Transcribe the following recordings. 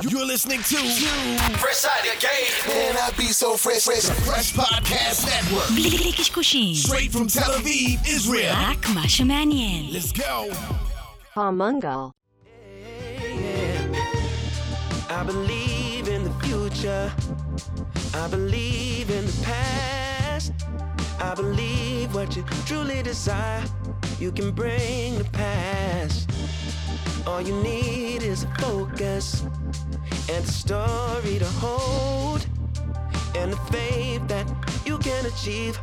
You're listening to Fresh out the gate. Man, I be so fresh, fresh, fresh podcast network. בלי קשקושים, Straight from Tel Aviv, Israel. רק מה שמעניין. Let's go. Palmungal. I believe in the future. I believe in the past. I believe what you truly desire, you can bring the past. All you need is a focus and a story to hold, and the faith that you can achieve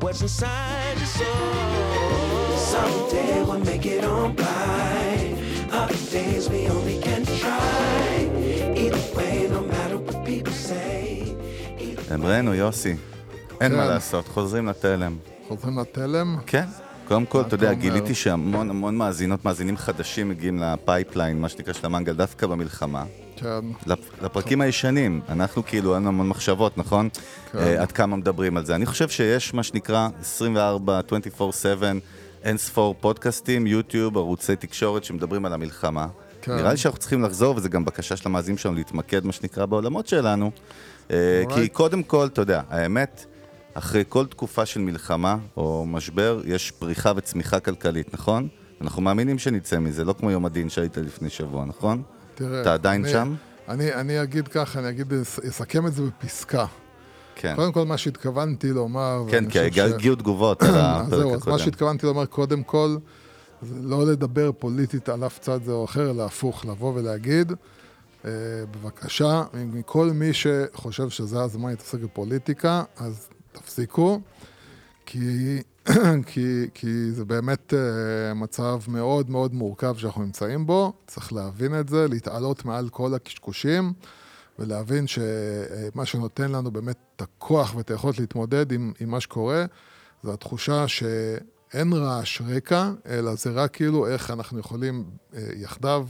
what's inside your soul. Someday we'll make it on by. Other days we only can try. Either way, no matter what people say. אמרנו, יוסי, אין כן. מה לעשות, חוזרים לתלם. חוזרים לתלם? כן. קודם כל, אתה יודע? גיליתי שהמון המון מאזינות, מאזינים חדשים מגיעים ל pipeline, מה שנקרא של המנגל, דווקא במלחמה. כן. לפ- לפרקים הישנים, אנחנו כאילו, אין המון מחשבות, נכון? כן. אה, עד כמה מדברים על זה. אני חושב שיש מה שנקרא 24, 24/7, אין ספור פודקאסטים, יוטיוב, ערוצי תקשורת שמדברים על המלחמה. כן. נראה לי שאנחנו צריכים לחזור, וזו גם בקשה של המאזינים שלנו להתמקד, מה שנקרא, בעולמות שלנו. אה. כי קודם כל, אתה יודע, האמת, אחרי כל תקופה של מלחמה או משבר, יש פריחה וצמיחה כלכלית, נכון? אנחנו מאמינים שנצא מזה, לא כמו יום הדין שהיית לפני שבוע, נכון? תראה, אתה עדיין אני- שם? אני, אני אגיד ככה, אני אגיד, אסכם את זה בפסקה. כן. קודם כל, מה שהתכוונתי לומר... כן, כי חושב ש- הגיעו תגובות על הפרק זהו, אז מה הקודם. שהתכוונתי לומר קודם כל, זה לא לדבר פוליטית על אף צד זה או אחר, אלא הפוך, לבוא ולהגיד, אה, בבקשה, מכל מי שחושב שזה הזמן להתעסק בפוליטיקה, אז תפסיקו, כי, כי, כי זה באמת אה, מצב מאוד מאוד מורכב שאנחנו נמצאים בו, צריך להבין את זה, להתעלות מעל כל הקשקושים. ולהבין שמה שנותן לנו באמת את הכוח ואת היכולת להתמודד עם, עם מה שקורה, זו התחושה שאין רעש רקע, אלא זה רק כאילו איך אנחנו יכולים אה, יחדיו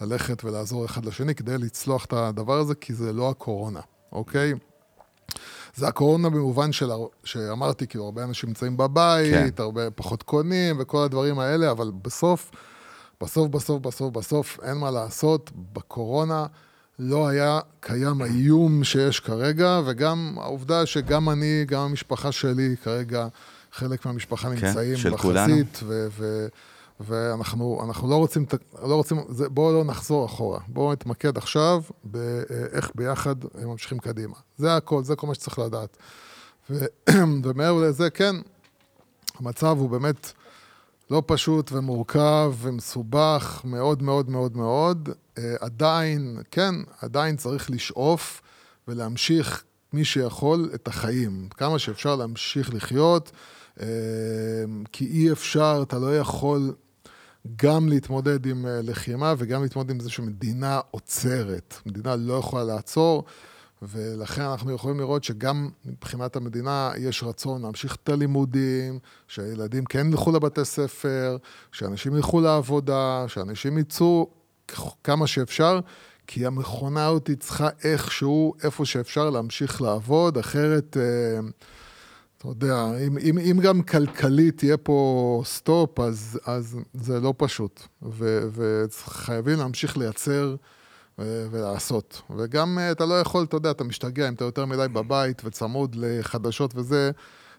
ללכת ולעזור אחד לשני כדי לצלוח את הדבר הזה, כי זה לא הקורונה, אוקיי? זה הקורונה במובן של, שאמרתי, כאילו, הרבה אנשים נמצאים בבית, כן. הרבה פחות קונים וכל הדברים האלה, אבל בסוף, בסוף, בסוף, בסוף, בסוף, אין מה לעשות, בקורונה לא היה קיים האיום שיש כרגע, וגם העובדה שגם אני, גם המשפחה שלי כרגע, חלק מהמשפחה כן, נמצאים בחזית, כולנו. ו- ו- ואנחנו אנחנו לא רוצים, לא רוצים, זה- בואו לא נחזור אחורה, בואו נתמקד עכשיו באיך ביחד הם ממשיכים קדימה. זה הכל, זה כל מה שצריך לדעת. ו- ומעבר לזה, כן, המצב הוא באמת לא פשוט ומורכב ומסובך מאוד מאוד מאוד מאוד. אה, עדיין, כן, עדיין צריך לשאוף ולהמשיך מי שיכול את החיים. כמה שאפשר להמשיך לחיות, אה, כי אי אפשר, אתה לא יכול גם להתמודד עם אה, לחימה וגם להתמודד עם זה שמדינה עוצרת. מדינה לא יכולה לעצור. ולכן אנחנו יכולים לראות שגם מבחינת המדינה יש רצון להמשיך את הלימודים, שהילדים כן ילכו לבתי ספר, שאנשים ילכו לעבודה, שאנשים יצאו כמה שאפשר, כי המכונה הזאת צריכה איכשהו, איפה שאפשר להמשיך לעבוד, אחרת, אה, אתה יודע, אם, אם, אם גם כלכלית יהיה פה סטופ, אז, אז זה לא פשוט. ו- וחייבים להמשיך לייצר ו- ולעשות. וגם אה, אתה לא יכול, אתה יודע, אתה משתגע, אם אתה יותר מדי בבית וצמוד לחדשות וזה,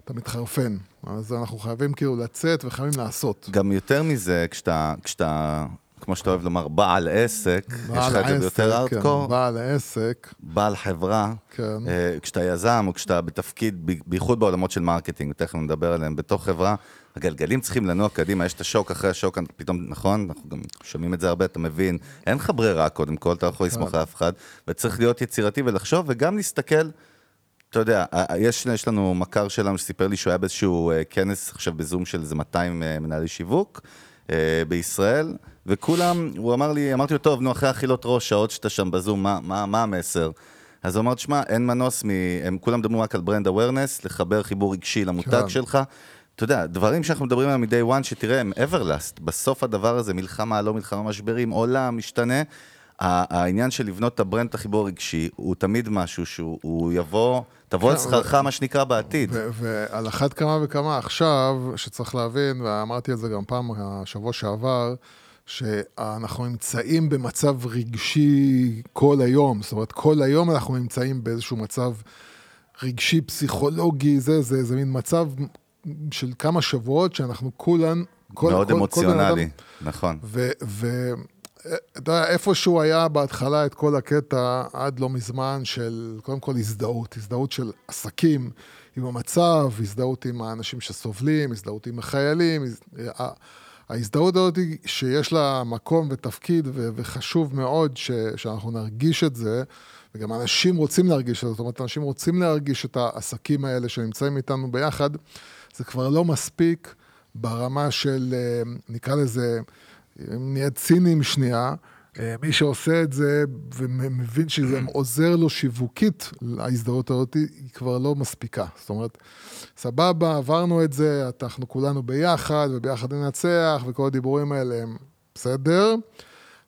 אתה מתחרפן. אז אנחנו חייבים כאילו לצאת וחייבים לעשות. גם יותר מזה, כשאתה, כשאתה, כמו שאתה אוהב לומר, בעל עסק, יש בעל לך את זה העסק, ביותר כן, בעל העסק, בעל חברה, כן. אה, כשאתה יזם או כשאתה בתפקיד, בייחוד בעולמות של marketing, תכף נדבר עליהם, בתוך חברה, הגלגלים צריכים לנוע קדימה, יש את השוק אחרי השוק, פתאום, נכון, אנחנו גם שומעים את זה הרבה, אתה מבין, אין לך ברירה קודם כל, אתה לא יכול לסמוך על אף אחד, וצריך להיות יצירתי ולחשוב, וגם להסתכל, אתה יודע, יש, יש לנו מכר שלנו שסיפר לי שהוא היה באיזשהו אה, כנס עכשיו בזום של איזה 200 אה, מנהלי שיווק בישראל, וכולם, הוא אמר לי, אמרתי לו, טוב, נו, אחרי אכילות ראש, שעות שאתה שם בזום, מה, מה, מה המסר? אז הוא אמר, תשמע, אין מנוס מ... הם כולם מדברים רק על ברנד אווירנס, לחבר חיבור רגשי למותג כן. שלך. אתה יודע, דברים שאנחנו מדברים עליהם מ-day one, שתראה, הם everlast. בסוף הדבר הזה, מלחמה, לא מלחמה, משברים, עולם, משתנה. העניין של לבנות את הברנד, את החיבור הרגשי, הוא תמיד משהו שהוא הוא יבוא, תבוא על כן, שכרך, מה שנקרא, בעתיד. ו- ועל אחת כמה וכמה עכשיו, שצריך להבין, ואמרתי את זה גם פעם, השבוע שעבר, שאנחנו נמצאים במצב רגשי כל היום, זאת אומרת, כל היום אנחנו נמצאים באיזשהו מצב רגשי, פסיכולוגי, זה, זה, זה מין מצב של כמה שבועות שאנחנו כולן, כל, מאוד כל, כל אמוציונלי, בן אדם- נכון. ואתה יודע, איפשהו היה בהתחלה את כל הקטע עד לא מזמן של קודם כל הזדהות, הזדהות של עסקים עם המצב, הזדהות עם האנשים שסובלים, הזדהות עם החיילים. ההזדהות הזאת היא שיש לה מקום ותפקיד ו- וחשוב מאוד ש- שאנחנו נרגיש את זה, וגם אנשים רוצים להרגיש את זה, זאת אומרת, אנשים רוצים להרגיש את העסקים האלה שנמצאים איתנו ביחד, זה כבר לא מספיק ברמה של, אה, נקרא לזה, אם נהיה ציניים שנייה, אה, מי שעושה את זה ומבין שזה עוזר לו שיווקית, ההזדהות הזאת היא כבר לא מספיקה. זאת אומרת, סבבה, עברנו את זה, אנחנו כולנו ביחד, וביחד ננצח, וכל הדיבורים האלה הם בסדר,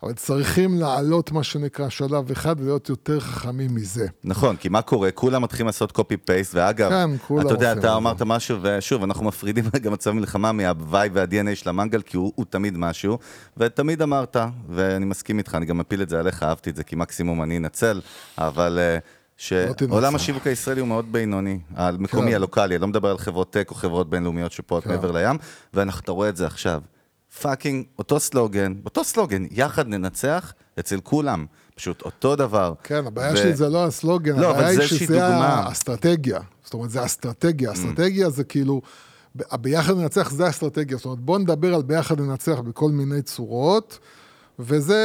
אבל צריכים לעלות, מה שנקרא, שלב אחד ולהיות יותר חכמים מזה. נכון, כי מה קורה? כולם מתחילים לעשות copy paste, ואגב, כן, אתה יודע, אתה. אמרת משהו, ושוב, אנחנו מפרידים רגע מצב מלחמה מהוואי וה-DNA של המנגל, כי הוא, הוא תמיד משהו, ותמיד אמרת, ואני מסכים איתך, אני גם מפיל את זה עליך, אהבתי את זה, כי מקסימום אני אנצל, אבל... אה, שעולם תנצל. השיווק הישראלי הוא מאוד בינוני, המקומי, כן. ה local־י, אני לא מדבר על חברות טק או חברות בינלאומיות שפועלות כן. מעבר לים, ואתה רואה את זה עכשיו. fucking, אותו סלוגן, אותו סלוגן, יחד ננצח אצל כולם, פשוט אותו דבר. כן, הבעיה ו- שלי זה לא הסלוגן, לא, הבעיה היא שזה דוגמה. האסטרטגיה. זאת אומרת, זה אסטרטגיה. Mm. אסטרטגיה זה כאילו, ביחד ננצח זה האסטרטגיה. זאת אומרת, בואו נדבר על ביחד ננצח בכל מיני צורות, וזה,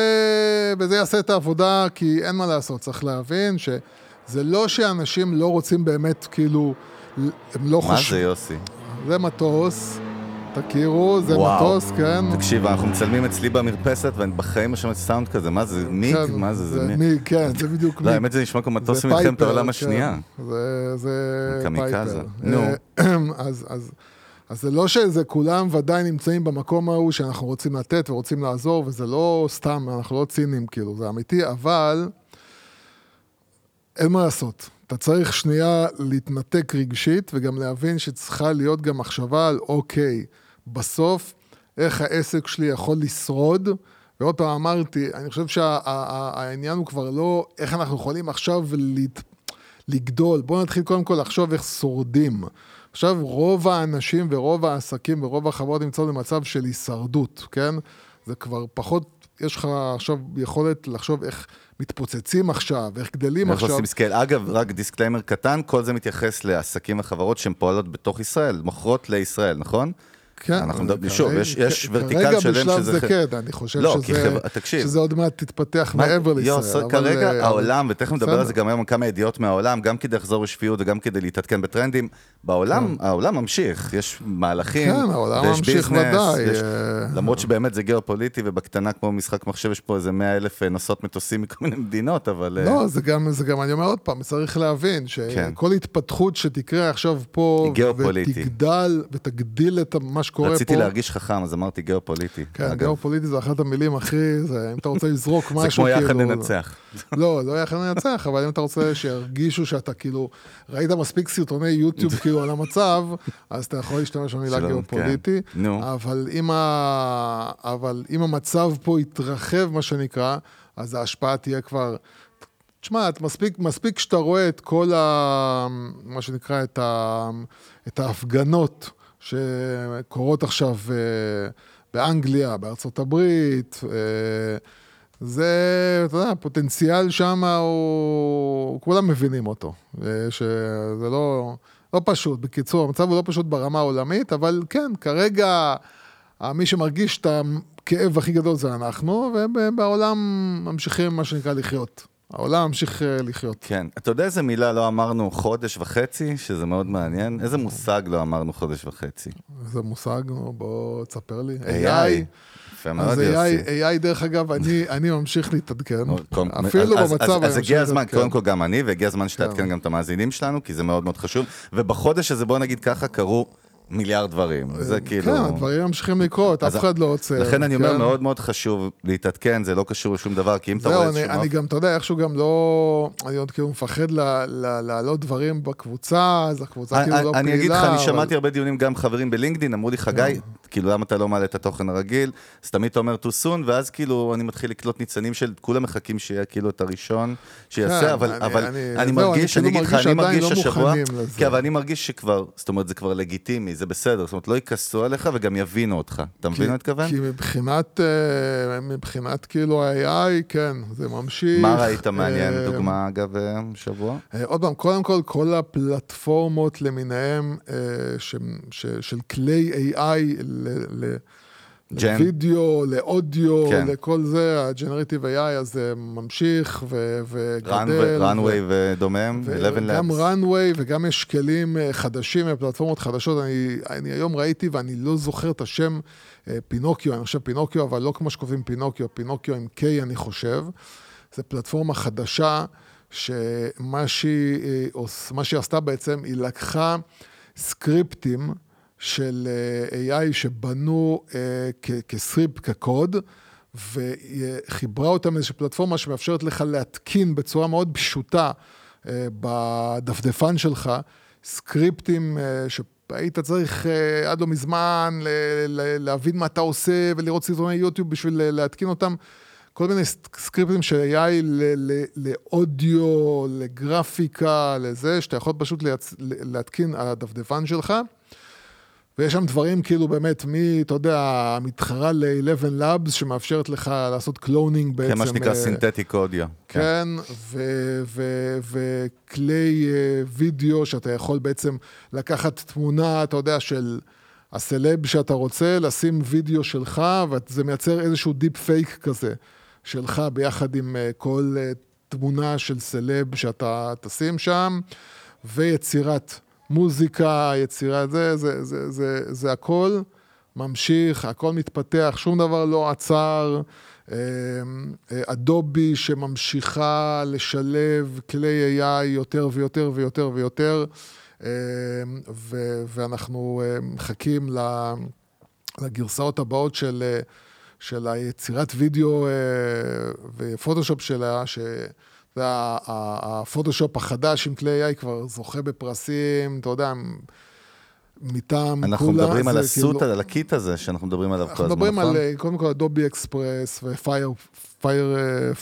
וזה יעשה את העבודה, כי אין מה לעשות, צריך להבין שזה לא שאנשים לא רוצים באמת, כאילו, הם לא מה חושבים. זה, יוסי? זה מטוס, תכירו, זה וואו. מטוס, כן. תקשיב, אנחנו מצלמים אצלי במרפסת, ואני בחיים לא שומע סאונד כזה, מה זה, מיג? כן, מה זה, זה מיג? מי, כן, זה בדיוק לא, מיג. האמת זה נשמע כמו מטוס זה ממלחמת העולם כן. השנייה. זה, זה קמיקזה. נו. אה, אז, אז, אז זה לא שזה כולם ודאי נמצאים במקום ההוא שאנחנו רוצים לתת ורוצים לעזור, וזה לא סתם, אנחנו לא ציניים, כאילו, זה אמיתי, אבל אין מה לעשות. אתה צריך שנייה להתנתק רגשית וגם להבין שצריכה להיות גם מחשבה על אוקיי, בסוף, איך העסק שלי יכול לשרוד. ועוד פעם אמרתי, אני חושב שהעניין הוא כבר לא איך אנחנו יכולים עכשיו להת... לגדול. בואו נתחיל קודם כל לחשוב איך שורדים. עכשיו רוב האנשים ורוב העסקים ורוב החברות נמצאות במצב של הישרדות, כן? זה כבר פחות, יש לך עכשיו יכולת לחשוב איך מתפוצצים עכשיו, איך גדלים איך עכשיו. עושים scale? אגב, רק disclaimer קטן, כל זה מתייחס לעסקים וחברות שהן פועלות בתוך ישראל, מוכרות לישראל, נכון? כן, אנחנו מדברים- שוב, יש- יש ורטיקל שלם כרגע בשלב שזה זה כן, אני חושב לא, שזה, חבר'ה- תקשיב. שזה עוד מעט תתפתח מה- מעבר לישראל. יוס, אבל, כרגע אה, העולם, ותכף נדבר על. זה גם היום, כמה ידיעות מהעולם, גם כדי לחזור לשפיות וגם כדי להתעדכן בטרנדים. בעולם, העולם ממשיך, יש מהלכים, כן, העולם ויש ממשיך ביזנס, ודאי, יש- אה. למרות שבאמת זה גיאופוליטי, ובקטנה כמו משחק מחשב יש פה איזה 100 אלף נוסעות מטוסים מכל מיני מדינות, אבל... אה, לא, זה גם, זה גם, אני אומר עוד פעם, צריך להבין כן. שכל התפתחות שתקרה עכשיו פה, היא גיאופוליטית. ותגדל, ותגדיל את מה שקורה פה. רציתי להרגיש חכם, אז אמרתי גיאופוליטי. כן, אגב. גיאופוליטי זה אחת המילים הכי, זה, אם אתה רוצה לזרוק משהו, זה כמו יחד כאילו- ננצח. לא, לא יחד ננצח, אבל אם אתה רוצה שירגישו שאתה כאילו, ראית מספיק סרטוני יוטיוב כאילו על המצב, אז אתה יכול להשתמש במילה גיאופוליטי. כן. אבל אם, ה... אבל אם המצב פה יתרחב, מה שנקרא, אז ההשפעה תהיה כבר... תשמע, מספיק, מספיק שאתה רואה את כל ה... מה שנקרא, את, ה... את ההפגנות שקורות עכשיו אה, באנגליה, בארצות הברית, אה, זה, אתה יודע, הפוטנציאל שם הוא... כולם מבינים אותו. אה, שזה לא, לא פשוט. בקיצור, המצב הוא לא פשוט ברמה העולמית, אבל כן, כרגע מי שמרגיש את הכאב הכי גדול זה אנחנו, ובעולם ממשיכים, מה שנקרא, לחיות. העולם ממשיך אה, לחיות. כן. אתה יודע איזה מילה לא אמרנו חודש וחצי, שזה מאוד מעניין? איזה מושג לא אמרנו חודש וחצי? איזה מושג, בוא תספר לי. AI. יפה מאוד, אז יוסי. AI, AI, דרך אגב, אני, אני ממשיך להתעדכן. אפילו אז- במצב אז- אז הגיע הזמן. קודם כל גם אני, והגיע הזמן שתעדכן כן. גם את המאזינים שלנו, כי זה מאוד מאוד חשוב. ובחודש הזה, בוא נגיד ככה, קרו מיליארד דברים. זה כאילו... כן, הדברים ממשיכים לקרות, אף אחד לא עוצר. לכן אני אומר, כן? מאוד מאוד חשוב להתעדכן, זה לא קשור לשום דבר, כי אם אתה זהו, רואה אני, איזשהו... אני מוח- גם, אתה יודע, איכשהו גם לא... אני עוד כאילו מפחד לה- לה- להעלות דברים בקבוצה, אז הקבוצה כאילו אני- לא פעילה. אני אגיד לך, אני שמעתי הרבה דיונים גם חברים בלינקדאין, אמרו לי, חגי, כאילו, למה אתה לא מעלה את התוכן הרגיל? אז תמיד אתה אומר too soon, ואז כאילו, אני מתחיל לקלוט ניצנים של, כולם מחכים שיהיה כאילו את הראשון שיעשה, כן, אבל, אני- אבל אני- אני זהו, מרגיש, אני כאילו אגיד לך, אני מרגיש לא השבוע. כן, אבל אני מרגיש שכבר, זאת אומרת, זה כבר לגיטימי, זה בסדר, זאת אומרת, לא יכעסו עליך וגם יבינו אותך. אתה מבין מה אני מתכוון? כי מבחינת, אה, מבחינת כאילו ה-AI, כן, זה ממשיך. מה ראית מעניין, אה, דוגמה, אגב, אה, שבוע? עוד פעם, קודם כל, כל הפלטפורמות למיניהם ש, של כלי AI ל, ל, ג'ן. לוידאו, לאודיו, כן. לכל זה, ה-Generative AI, אז זה ממשיך ו, וגדל. runway ודומם, 11 וגם Labs. runway וגם יש כלים אה, חדשים, אה, פלטפורמות חדשות. אני, אני היום ראיתי ואני לא זוכר את השם אה, פינוקיו, אני חושב פינוקיו, אבל לא כמו שכותבים פינוקיו, פינוקיו עם K אני חושב. זו פלטפורמה חדשה, שמה שהיא, מה שהיא עשתה בעצם, היא לקחה סקריפטים של אה, AI שבנו אה, כ- כסקריפט, כקוד, וחיברה אותם לאיזושהי פלטפורמה שמאפשרת לך להתקין בצורה מאוד פשוטה אה, בדפדפן שלך סקריפטים אה, שהיית צריך אה, עד לא מזמן להבין מה אתה עושה ולראות סרטוני יוטיוב בשביל להתקין אותם. כל מיני סקריפטים של AI לאודיו, לגרפיקה, לזה, שאתה יכול פשוט. להתקין על הדפדפן שלך. ויש שם דברים כאילו באמת, מי, אתה יודע, המתחרה ל-11 Labs, שמאפשרת לך לעשות cloning בעצם. כן, מה שנקרא אה, synthetic audio. כן, ו- וכלי אה, וידאו שאתה יכול בעצם לקחת תמונה, אתה יודע, של הסלב שאתה רוצה, לשים וידאו שלך, וזה מייצר איזשהו deep fake כזה שלך ביחד עם אה, כל אה, תמונה של סלב שאתה תשים שם, ויצירת מוזיקה, יצירת זה, זה, זה, זה, זה הכל ממשיך, הכל מתפתח, שום דבר לא עצר. אה, אה, אדובי שממשיכה לשלב כלי AI יותר ויותר ויותר ויותר, אה, ו- ואנחנו מחכים לגרסאות הבאות של, של היצירת וידאו ופוטושופ שלה, ש... זה ה- ה- הפוטושופ החדש עם כלי AI כבר זוכה בפרסים, אתה יודע, מטעם כולה. אנחנו מדברים על זה ה suite, כאילו- על הקיט הזה שאנחנו מדברים עליו כל אנחנו הזמן, מדברים נכון? על, אה, קודם כל, Adobe Express ו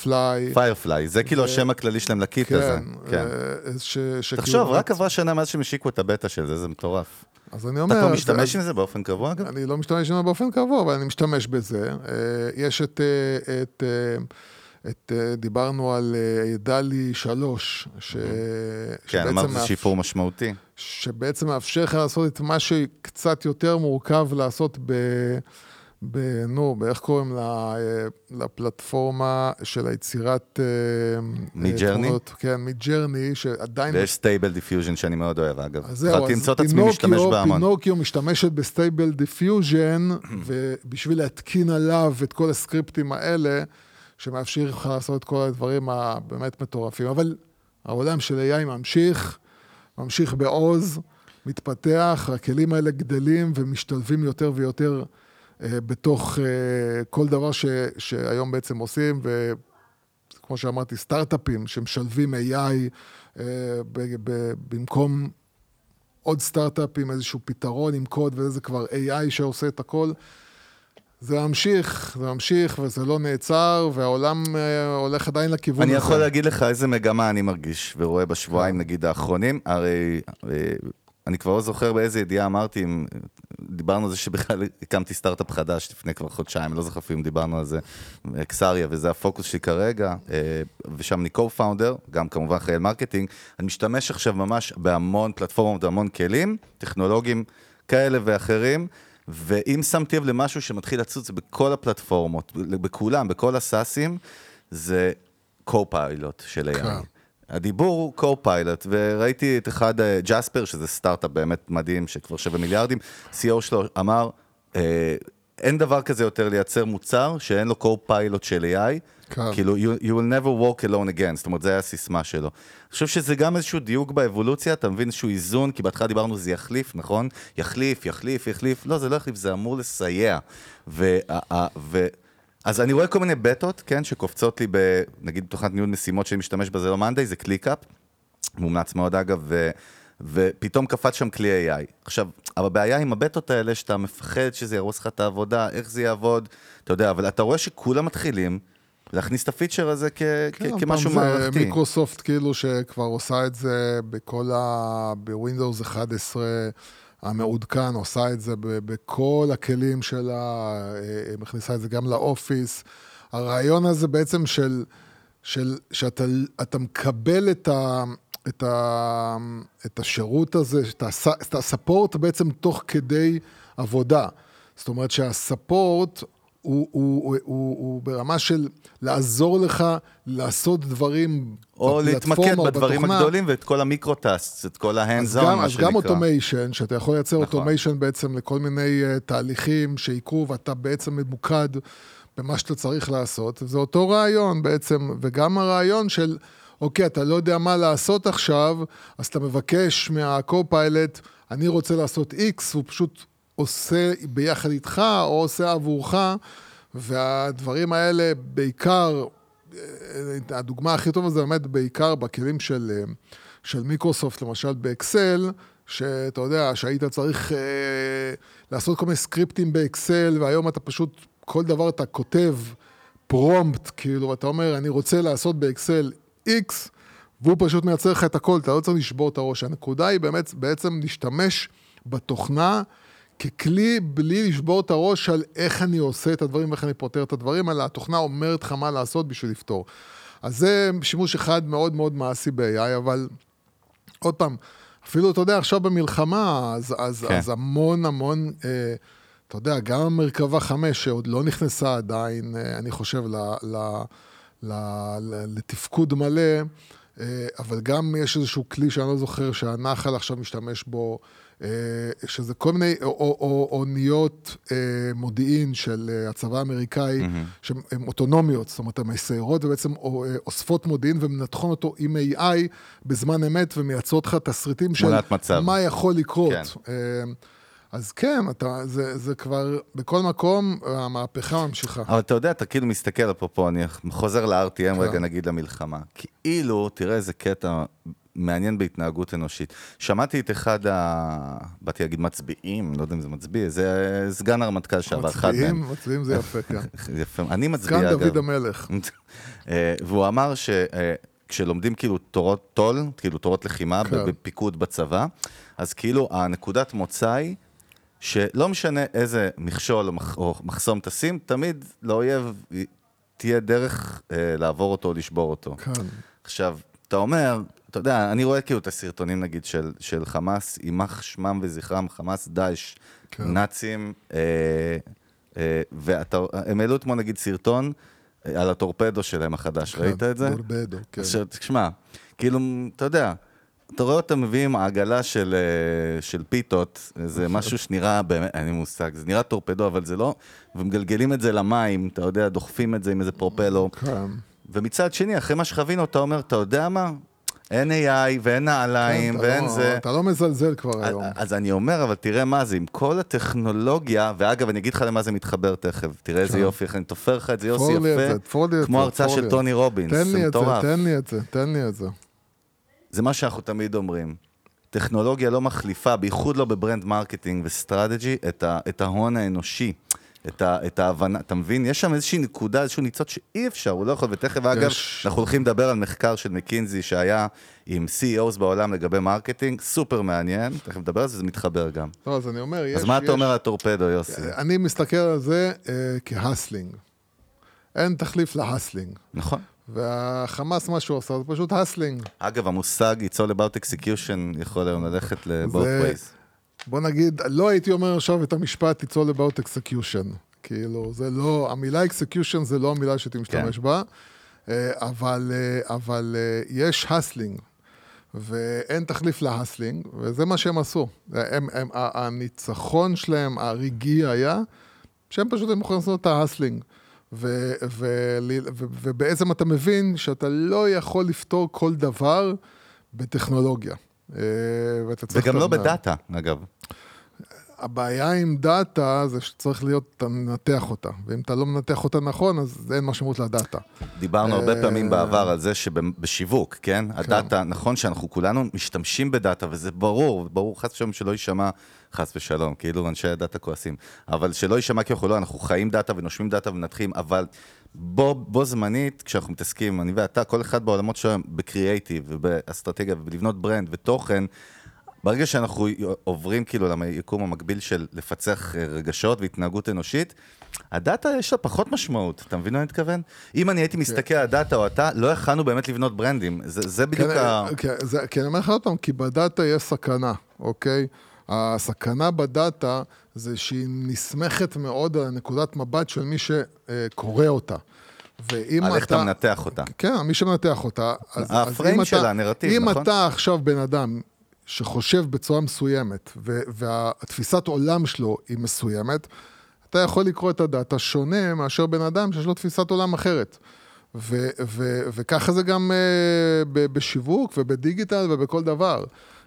Firefly. Firefly, זה כאילו השם הכללי שלהם לקיט הזה. כן. אה, ש- שכאילו תחשוב, רק עברה שנה מאז שהם השיקו את הבטא של זה, זה מטורף. אז אני אומר... אתה כבר משתמש עם זה באופן קבוע, אגב? אני לא משתמש בזה באופן קבוע, אבל אני משתמש בזה. אה, יש את... את אה, את, אה, דיברנו על אה, דלי 3, ש... כן, אמרת מאפ- שיפור משמעותי. שבעצם מאפשר לך לעשות את מה שקצת יותר מורכב לעשות ב... ב... נו, באיך קוראים לה, אה, לפלטפורמה של היצירת... תמונות. כן, מג'רני, שעדיין... ויש Stable Diffusion שאני מאוד אוהב, אגב. אז זהו, אז Pinokio-. Pinokio משתמשת ב Stable Diffusion, ובשביל להתקין עליו את כל הסקריפטים האלה, שמאפשר לך לעשות את כל הדברים הבאמת מטורפים. אבל העולם של AI ממשיך, ממשיך בעוז, מתפתח, הכלים האלה גדלים ומשתלבים יותר ויותר אה, בתוך אה, כל דבר ש, שהיום בעצם עושים, ו... כמו שאמרתי, סטארט-אפים שמשלבים AI אה, ב- ב- במקום עוד סטארט-אפ עם איזשהו פתרון עם קוד, וזה כבר AI שעושה את הכל. זה ממשיך, זה ממשיך, וזה לא נעצר, והעולם אה, הולך עדיין לכיוון אני הזה. יכול להגיד לך איזה מגמה אני מרגיש ורואה בשבועיים, נגיד, האחרונים. הרי אה, אני כבר לא זוכר באיזה ידיעה אמרתי, אם- דיברנו על זה שבכלל הקמתי סטארט-אפ חדש לפני כבר חודשיים, לא זוכר אפילו אם דיברנו על זה, אקסריה, וזה הפוקוס שלי כרגע, אה, ושם אני co-founder, גם כמובן אחראי marketing. אני משתמש עכשיו ממש בהמון פלטפורמות והמון כלים, טכנולוגיים כאלה ואחרים. ואם שמתי לב למשהו שמתחיל לצוץ בכל הפלטפורמות, בכולם, בכל הסאסים, זה co-pilot של AI. כן. הדיבור הוא co-pilot, וראיתי את אחד, אה, Jasper, שזה סטארט-אפ באמת מדהים, שכבר שווה מיליארדים, CEO שלו אמר, אה, אין דבר כזה יותר לייצר מוצר שאין לו co-pilot של AI, כן. כאילו, you, you will never walk alone again, זאת אומרת, זה היה הסיסמה שלו. אני חושב שזה גם איזשהו דיוק באבולוציה, אתה מבין איזשהו איזון, כי בהתחלה דיברנו זה יחליף, נכון? יחליף, יחליף, יחליף, לא, זה לא יחליף, זה אמור לסייע. ו, ו, אז אני רואה כל מיני בטות, כן, שקופצות לי ב... נגיד תוכנת ניהול משימות שאני משתמש בה, זה לא monday, זה ClickUp, מומלץ מאוד אגב. ופתאום קפץ שם כלי AI. עכשיו, הבעיה עם הבטות האלה, שאתה מפחד שזה יהרוס לך את העבודה, איך זה יעבוד, אתה יודע, אבל אתה רואה שכולם מתחילים להכניס את הפיצ'ר הזה כ- כן, כ- כמשהו פעם זה מערכתי. מיקרוסופט כאילו שכבר עושה את זה בכל ה... בווינדוס 11 המעודכן, עושה את זה ב- בכל הכלים שלה, אה, מכניסה את זה גם לאופיס. הרעיון הזה בעצם של, של שאתה אתה מקבל את ה... את, ה, את השירות הזה, את הס- את ה support בעצם תוך כדי עבודה. זאת אומרת שה support הוא, הוא, הוא, הוא, הוא ברמה של לעזור לך לעשות דברים או להתמקד בדברים בתוכנה. הגדולים ואת כל ה micro-tasks, את כל אז גם, מה אז שנקרא. גם automation, שאתה יכול לייצר נכון. automation בעצם לכל מיני אה, תהליכים שיקרו, ואתה בעצם ממוקד במה שאתה צריך לעשות. זה אותו רעיון בעצם, וגם הרעיון של, אוקיי, אתה לא יודע מה לעשות עכשיו, אז אתה מבקש מה-co-pilot, אני רוצה לעשות X, הוא פשוט עושה ביחד איתך, או עושה עבורך, והדברים האלה בעיקר, אה, הדוגמה הכי טובה זה באמת בעיקר בכלים של, אה, של מיקרוסופט, למשל באקסל, שאתה יודע, שהיית צריך אה, לעשות כל מיני סקריפטים באקסל, והיום אתה פשוט, כל דבר אתה כותב פרומפט, כאילו, ואתה אומר, אני רוצה לעשות באקסל X, והוא פשוט מייצר לך את הכל, אתה לא צריך לשבור את הראש. הנקודה היא באמת, בעצם להשתמש בתוכנה ככלי בלי לשבור את הראש על איך אני עושה את הדברים ואיך אני פותר את הדברים, אלא התוכנה אומרת לך מה לעשות בשביל לפתור. אז זה שימוש אחד מאוד מאוד מעשי ב-AI, אבל עוד פעם, אפילו, אתה יודע, עכשיו במלחמה, אז, אז, כן. אז המון המון, אה, אתה יודע, גם המרכבה 5, שעוד לא נכנסה עדיין, אה, אני חושב, ל, ל, לתפקוד מלא, אה, אבל גם יש איזשהו כלי שאני לא זוכר שהנחל עכשיו משתמש בו, אה, שזה כל מיני או- או- או- אוניות אה, מודיעין של הצבא האמריקאי, שהן אוטונומיות, זאת אומרת, הן מסיירות ובעצם או- אוספות מודיעין ומנתחות אותו עם AI בזמן אמת ומייצרות לך תסריטים של מצב. מה יכול לקרות. כן. אה, אז כן, אתה, זה, זה כבר, בכל מקום המהפכה ממשיכה. אבל אתה יודע, אתה כאילו מסתכל, אפרופו, אני חוזר ל-RTM כן. רגע, נגיד, למלחמה. כאילו, תראה איזה קטע מעניין בהתנהגות אנושית. שמעתי את אחד ה... באתי להגיד מצביעים, לא יודע אם זה מצביע, זה סגן הרמטכ"ל לשעבר, אחד מצביעים, מהם. מצביעים זה יפה, כן. יפה, אני מצביע, אגב. דוד המלך. אה, והוא אמר שכשלומדים כאילו תורות טול, כאילו תורות לחימה כן. בפיקוד בצבא, אז כאילו הנקודת מוצא היא שלא משנה איזה מכשול או מח- או מחסום תשים, תמיד לאויב תהיה דרך אה, לעבור אותו או לשבור אותו. כן. עכשיו, אתה אומר, אתה יודע, אני רואה כאילו את הסרטונים נגיד של, של חמאס, יימח שמם וזכרם, חמאס, דאעש, כן. נאצים, אה, אה, והם העלו אתמול נגיד סרטון אה, על הטורפדו שלהם החדש, ראית את זה? דורבדו, כן. עכשיו, תשמע, כאילו, אתה יודע, אתה רואה אותם מביאים עגלה של, אה, של פיתות, זה משהו שנראה, באמת, אין לי מושג, זה נראה טורפדו, אבל זה לא, ומגלגלים את זה למים, אתה יודע, דוחפים את זה עם איזה פרופלו, כן. ומצד שני, אחרי מה שחווינו, אתה אומר, אתה יודע מה? אין AI ואין נעליים כן, ואין לא- זה. אתה לא מזלזל כבר היום. אז אני אומר, אבל תראה מה זה, עם כל הטכנולוגיה, ואגב, אני אגיד לך למה זה מתחבר תכף, תראה איזה כן. יופי, אני תופר לך את זה, יוסי, יפה, זה, כמו הרצאה של. טוני רובינס, תן זה לי את זה, מטורף. תן לי את זה, תן לי את זה. זה מה שאנחנו תמיד אומרים. טכנולוגיה לא מחליפה, בייחוד לא ב brand marketing ו strategy, את, ה, את ההון האנושי, את, ה, את ההבנה, אתה מבין? יש שם איזושהי נקודה, איזשהו ניצוץ שאי אפשר, הוא לא יכול, ותכף אגב, יש. אנחנו הולכים לדבר על מחקר של מקינזי שהיה עם CEOs בעולם לגבי marketing, סופר מעניין, תכף נדבר על זה, זה מתחבר גם. לא, אז אני אומר, יש... אז מה אתה יש- אומר על הטורפדו, יוסי? אני מסתכל על זה אה, כ hustling. אין תחליף ל hustling. נכון. והחמאס, מה שהוא עושה, זה פשוט hustling. אגב, המושג It's all about execution יכול היום ללכת ל-both ways. בוא נגיד, לא הייתי אומר עכשיו את המשפט It's all about execution. כאילו, זה לא, המילה execution זה לא המילה שהייתי משתמש כן. בה, אה, אבל, אה, אבל אה, יש hustling, ואין תחליף ל hustling, וזה מה שהם עשו. הם, הם, הניצחון שלהם, הרגעי היה, שהם פשוט הם יכולים לעשות את ה hustling. ו- ו- ו- ובעצם אתה מבין שאתה לא יכול לפתור כל דבר בטכנולוגיה. אה, וגם לא. בדאטה, אגב. הבעיה עם דאטה זה שצריך להיות, אתה מנתח אותה, ואם אתה לא מנתח אותה נכון, אז אין משמעות לדאטה. דיברנו הרבה אה, פעמים בעבר על זה שבשיווק, כן? הדאטה, נכון שאנחנו כולנו משתמשים בדאטה, וזה ברור, ברור חס ושלום שלא יישמע, חס ושלום, כאילו אנשי הדאטה כועסים, אבל שלא יישמע אנחנו לא, אנחנו חיים דאטה ונושמים דאטה ומנתחים, אבל בו, בו זמנית, כשאנחנו מתעסקים, אני ואתה, כל אחד בעולמות שלנו, בקריאייטיב ובאסטרטגיה ובלבנות brand ותוכן, ברגע שאנחנו עוברים כאילו ליקום המקביל של לפצח אה, רגשות והתנהגות אנושית, הדאטה יש לה פחות משמעות, אתה מבין מה אני מתכוון? אם אני הייתי מסתכל על הדאטה או אתה, לא יכלנו באמת לבנות ברנדים, זה, זה בדיוק כן, ה... כן, זה, כי אני אומר לך עוד פעם, כי בדאטה יש סכנה, אוקיי? הסכנה בדאטה זה שהיא נסמכת מאוד על נקודת מבט של מי שקורא אותה. ואם על איך אתה מנתח אותה. כן, מי שמנתח אותה. אז, הפריים אז שלה, אתה, הנרטיב, אם נכון? אם אתה עכשיו בן אדם שחושב בצורה מסוימת, ו- והתפיסת עולם שלו היא מסוימת, אתה יכול לקרוא את הדאטה שונה מאשר בן אדם שיש לו תפיסת עולם אחרת. ו- ו- וככה זה גם אה, ב- בשיווק ובדיגיטל ובכל דבר.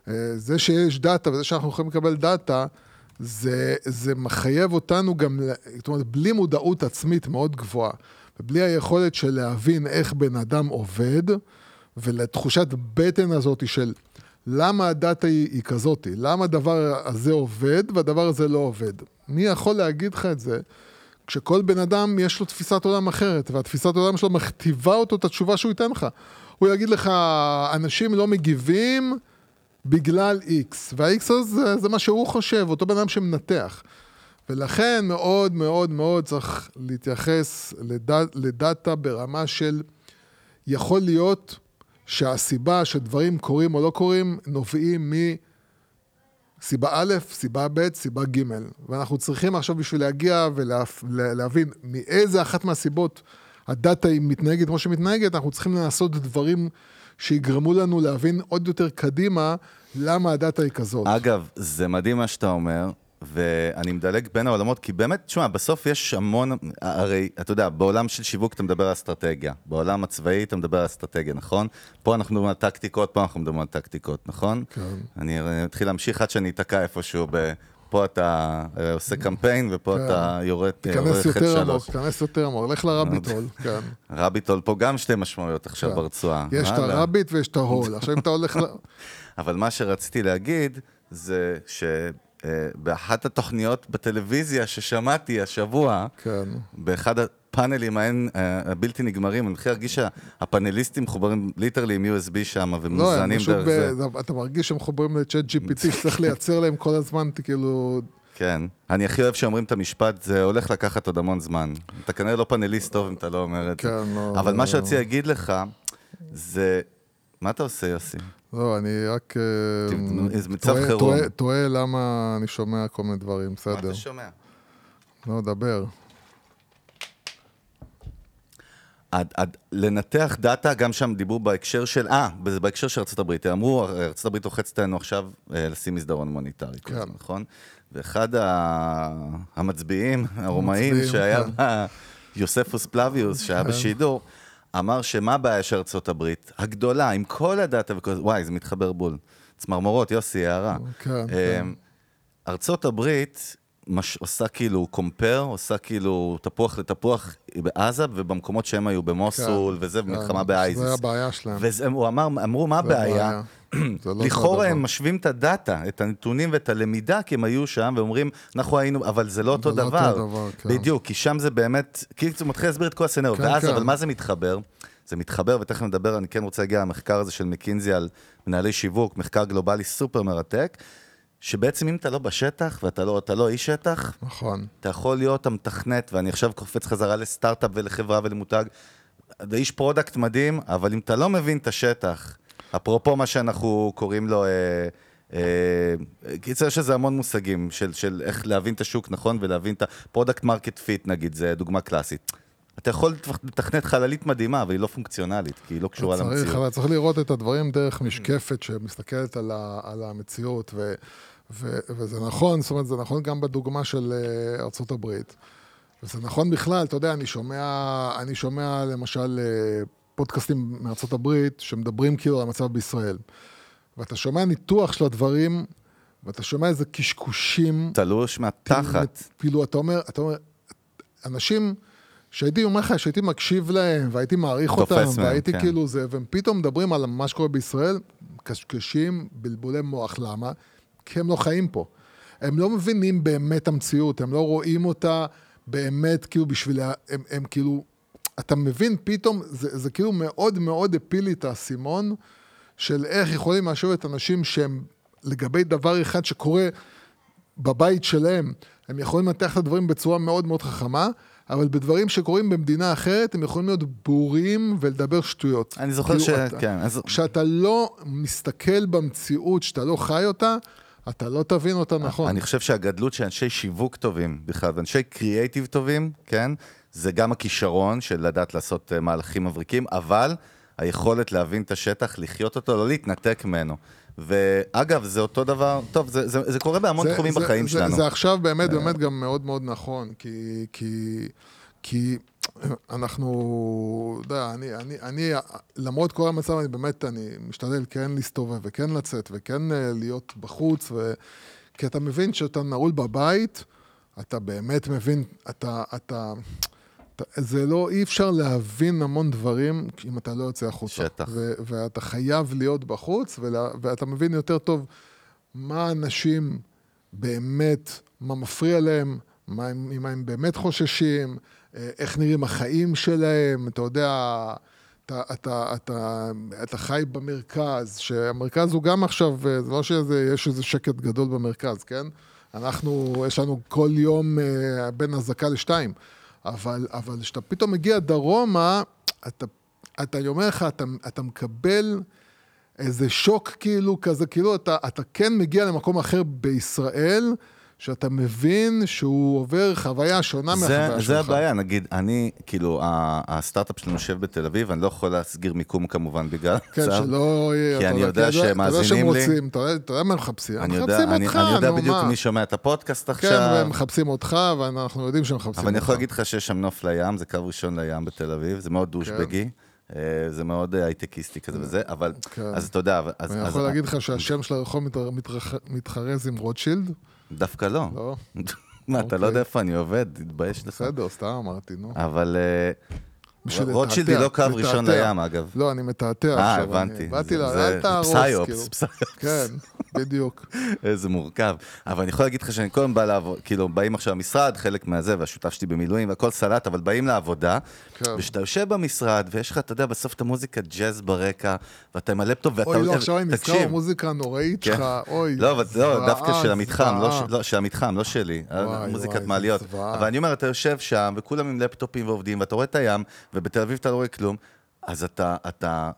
אה, זה שיש דאטה וזה שאנחנו יכולים לקבל דאטה, זה, זה מחייב אותנו גם, זאת אומרת, בלי מודעות עצמית מאוד גבוהה, ובלי היכולת של להבין איך בן אדם עובד, ולתחושת בטן הזאת של למה הדאטה היא, היא כזאת, למה הדבר הזה עובד והדבר הזה לא עובד. מי יכול להגיד לך את זה כשכל בן אדם יש לו תפיסת עולם אחרת, והתפיסת עולם שלו מכתיבה אותו את התשובה שהוא ייתן לך. הוא יגיד לך, אנשים לא מגיבים בגלל X, וה-X הזה זה מה שהוא חושב, אותו בן אדם שמנתח. ולכן מאוד מאוד מאוד צריך להתייחס לד... לדאטה ברמה של יכול להיות שהסיבה שדברים קורים או לא קורים נובעים מסיבה א', סיבה ב', סיבה ג', ואנחנו צריכים עכשיו בשביל להגיע ולהבין מאיזה אחת מהסיבות הדאטה היא מתנהגת כמו שמתנהגת, אנחנו צריכים לעשות דברים שיגרמו לנו להבין עוד יותר קדימה למה הדאטה היא כזאת. אגב, זה מדהים מה שאתה אומר, ואני מדלג בין העולמות, כי באמת, תשמע, בסוף יש המון, הרי, אתה יודע, בעולם של שיווק אתה מדבר על אסטרטגיה, בעולם הצבאי אתה מדבר על אסטרטגיה, נכון? פה אנחנו מדברים על טקטיקות, פה אנחנו מדברים על טקטיקות, נכון? כן. אני אני אתחיל להמשיך עד שאני אתקע איפשהו ב... פה אתה אה, עושה קמפיין, ופה כן. אתה יורד תיכנס חטא יותר עמוק, שלוש. תיכנס יותר עמוק, לך לרביטול, כן. רביטול פה גם שתי משמעויות עכשיו כן. ברצועה. יש את. הרביט ויש את ההול. עכשיו אם אתה הולך ל... אבל מה שרציתי להגיד, זה שבאחת התוכניות בטלוויזיה ששמעתי השבוע, כן. באחד הפאנלים האין, אה, הבלתי נגמרים, אני מתחיל להרגיש שהפאנליסטים מחוברים ליטרלי עם USB שם, לא, ומוזנים פשוט, דרך זה. ב- אתה מרגיש שהם מחוברים לצ'אט GPT, שצריך לייצר להם כל הזמן, כאילו... כן. אני הכי אוהב שאומרים את המשפט, זה הולך לקחת עוד המון זמן. אתה כנראה לא פאנליסט טוב אם אתה לא אומר את זה. כן, לא... אבל מה לא- שרציתי להגיד לך, זה... מה אתה עושה, יוסי? לא, אני רק... אה, איזה מצב תוהה- חירום. תוהה- למה אני שומע כל מיני דברים, מה בסדר. אתה שומע? לא, דבר. עד, עד, לנתח דאטה, גם שם דיברו בהקשר של, אה, בהקשר של ארה"ב, אמרו, ארה"ב רוחצת לנו עכשיו אה, לשים מסדרון מוניטרי, כן. הזמן, נכון? ואחד ה... המצביעים, הרומאים, המצביעים, שהיה כן. בה, יוספוס פלביוס, שהיה כן. בשידור, אמר שמה הבעיה של הברית? הגדולה, עם כל הדאטה וכל זה, וואי, זה מתחבר בול. צמרמורות, יוסי, הערה. כן, אה, כן. ארצות הברית מש, עושה כאילו קומפר, עושה כאילו תפוח לתפוח בעזה ובמקומות שהם היו, במוסול כן, וזה, כן, במלחמה באייזיס. זה הבעיה שלהם. והוא אמר, אמרו, מה הבעיה? לא לכאורה דבר. הם משווים את הדאטה, את הנתונים ואת הלמידה, כי הם היו שם ואומרים, אנחנו היינו, אבל זה לא אותו זה לא אותו דבר. דבר, כן. בדיוק, כי שם זה באמת, כאילו הוא מתחיל להסביר את כל הסצנריו. כן, ואז, כן. אבל מה זה מתחבר? זה מתחבר, ותכף נדבר, אני כן רוצה להגיע למחקר הזה של מקינזי על מנהלי שיווק, מחקר גלובלי סופר מרתק, שבעצם אם אתה לא בשטח ואתה לא, לא איש שטח, נכון. אתה יכול להיות המתכנת, ואני עכשיו קופץ חזרה לסטארט-אפ ולחברה ולמותג. אתה איש product מדהים, אבל אם אתה לא מבין את השטח, אפרופו מה שאנחנו קוראים לו, אה, אה, קיצר יש לזה המון מושגים של, של איך להבין את השוק נכון ולהבין את ה product market fit נגיד, זה דוגמה קלאסית. אתה יכול לתכנת חללית מדהימה, אבל היא לא פונקציונלית, כי היא לא קשורה צריך, למציאות. אבל צריך לראות את הדברים דרך משקפת שמסתכלת על, ה, על המציאות, ו, ו, וזה נכון, זאת אומרת, זה נכון גם בדוגמה של אה, ארצות הברית. וזה נכון בכלל, אתה יודע, אני שומע, אני שומע למשל אה, פודקאסטים מארצות הברית שמדברים כאילו על המצב בישראל. ואתה שומע ניתוח של הדברים, ואתה שומע איזה קשקושים. תלוש מהתחת. כאילו, אתה אומר, אתה אומר, אנשים שהייתי אומר לך, שהייתי מקשיב להם, והייתי מעריך אותם, מהם, והייתי כן. כאילו זה, והם פתאום מדברים על מה שקורה בישראל, קשקשים, בלבולי מוח, למה? כי הם לא חיים פה. הם לא מבינים באמת המציאות, הם לא רואים אותה באמת, כאילו בשביל, הם, הם כאילו, אתה מבין פתאום, זה, זה כאילו מאוד מאוד הפיל לי את האסימון של איך יכולים לשבת אנשים שהם לגבי דבר אחד שקורה בבית שלהם, הם יכולים לנתח את הדברים בצורה מאוד מאוד חכמה, אבל בדברים שקורים במדינה אחרת, הם יכולים להיות בורים ולדבר שטויות. אני זוכר כאילו, ש... אתה- כן, אז... כשאתה לא מסתכל במציאות, שאתה לא חי אותה, אתה לא תבין אותה נכון. אני חושב שהגדלות של אנשי שיווק טובים בכלל, ואנשי קריאייטיב טובים, כן? זה גם הכישרון של לדעת לעשות אה, מהלכים מבריקים, אבל היכולת להבין את השטח, לחיות אותו, לא להתנתק ממנו. ואגב, זה אותו דבר, טוב, זה, זה, זה קורה בהמון זה- תחומים זה- בחיים זה, שלנו. זה עכשיו באמת, באמת גם מאוד מאוד נכון, כי, כי, כי אנחנו, אתה יודע, אני, אני, אני, למרות כל המצב, אני באמת, אני משתדל כן להסתובב וכן לצאת וכן אה, להיות בחוץ, ו... כי אתה מבין שאתה נעול בבית, אתה באמת מבין, אתה, אתה, אתה, זה לא, אי אפשר להבין המון דברים אם אתה לא יוצא החוצה. שטח. ו, ואתה חייב להיות בחוץ, ולה, ואתה מבין יותר טוב מה אנשים באמת, מה מפריע להם, מה ממה הם באמת חוששים, איך נראים החיים שלהם, אתה יודע, אתה, אתה, אתה, אתה חי במרכז, שהמרכז הוא גם עכשיו, אה, זה לא שיש איזה שקט גדול במרכז, כן? אנחנו, יש לנו כל יום אה, בין אזעקה לשתיים, אבל אבל כשאתה פתאום מגיע דרומה, אתה, אתה אני אומר לך, אתה, אתה מקבל איזה שוק כאילו כזה, כאילו אתה, אתה כן מגיע למקום אחר בישראל, שאתה מבין שהוא עובר חוויה שונה מהחוויה שלך. זה הבעיה, נגיד, אני, כאילו, הסטארט-אפ שלנו יושב בתל אביב, אני לא יכול להסגיר מיקום כמובן בגלל כן, הצו. שלא יהיה... כי אני יודע- יודע אתה יודע- שהם אתה יודע שהם מאזינים לי. רוצים, אתה יודע- מה הם מחפשים? הם אני יודע, מחפשים אני, אותך, אני יודע בדיוק? מי שומע את הפודקאסט כן, עכשיו. והם מחפשים אותך, ואנחנו יודעים שהם מחפשים אותך. אבל אני יכול להגיד לך שיש שם נוף לים, זה קו ראשון לים בתל אביב, זה מאוד דושבגי. אה, זה מאוד אה, הייטקיסטי כזה וזה, אבל, כן. אז אתה יודע, אז, יכול להגיד לך שהשם של הרחוב מתחרז עם רוטשילד? דווקא לא. לא, מה, אתה לא אוקיי. יודע איפה אני עובד, תתבייש לך. בסדר, סתם אמרתי, נו. אבל אה, רוטשילד היא לא קו ראשון. לים, אגב. לא, אני מתעתע אה, עכשיו. הבנתי. אני באתי ל... אל תהרוס, פסיופס, כאילו. פסיופס. כן, בדיוק. איזה מורכב. אבל אני יכול להגיד לך שאני קודם בא לעבוד, כאילו, באים עכשיו למשרד, חלק מהזה, והשותף שלי במילואים, והכל סלט, אבל באים לעבודה, כן. וכשאתה יושב במשרד, ויש לך, אתה יודע, בסוף את המוזיקה ג'אז ברקע, ואתה עם הלפטופ, ואתה... אוי, לא, עכשיו אני נזכר. במוזיקה הנוראית כן. שלך, אוי. לא, אבל לא, דווקא של המתחם, לא, לא, של המתחם, לא שלי. וואי, מוזיקת מעליות. אבל אני אומר, אתה יושב שם, וכולם עם לפטופים ועובדים, ואתה רואה את הים, ובתל אביב אתה לא רואה כלום, אז אתה, אתה,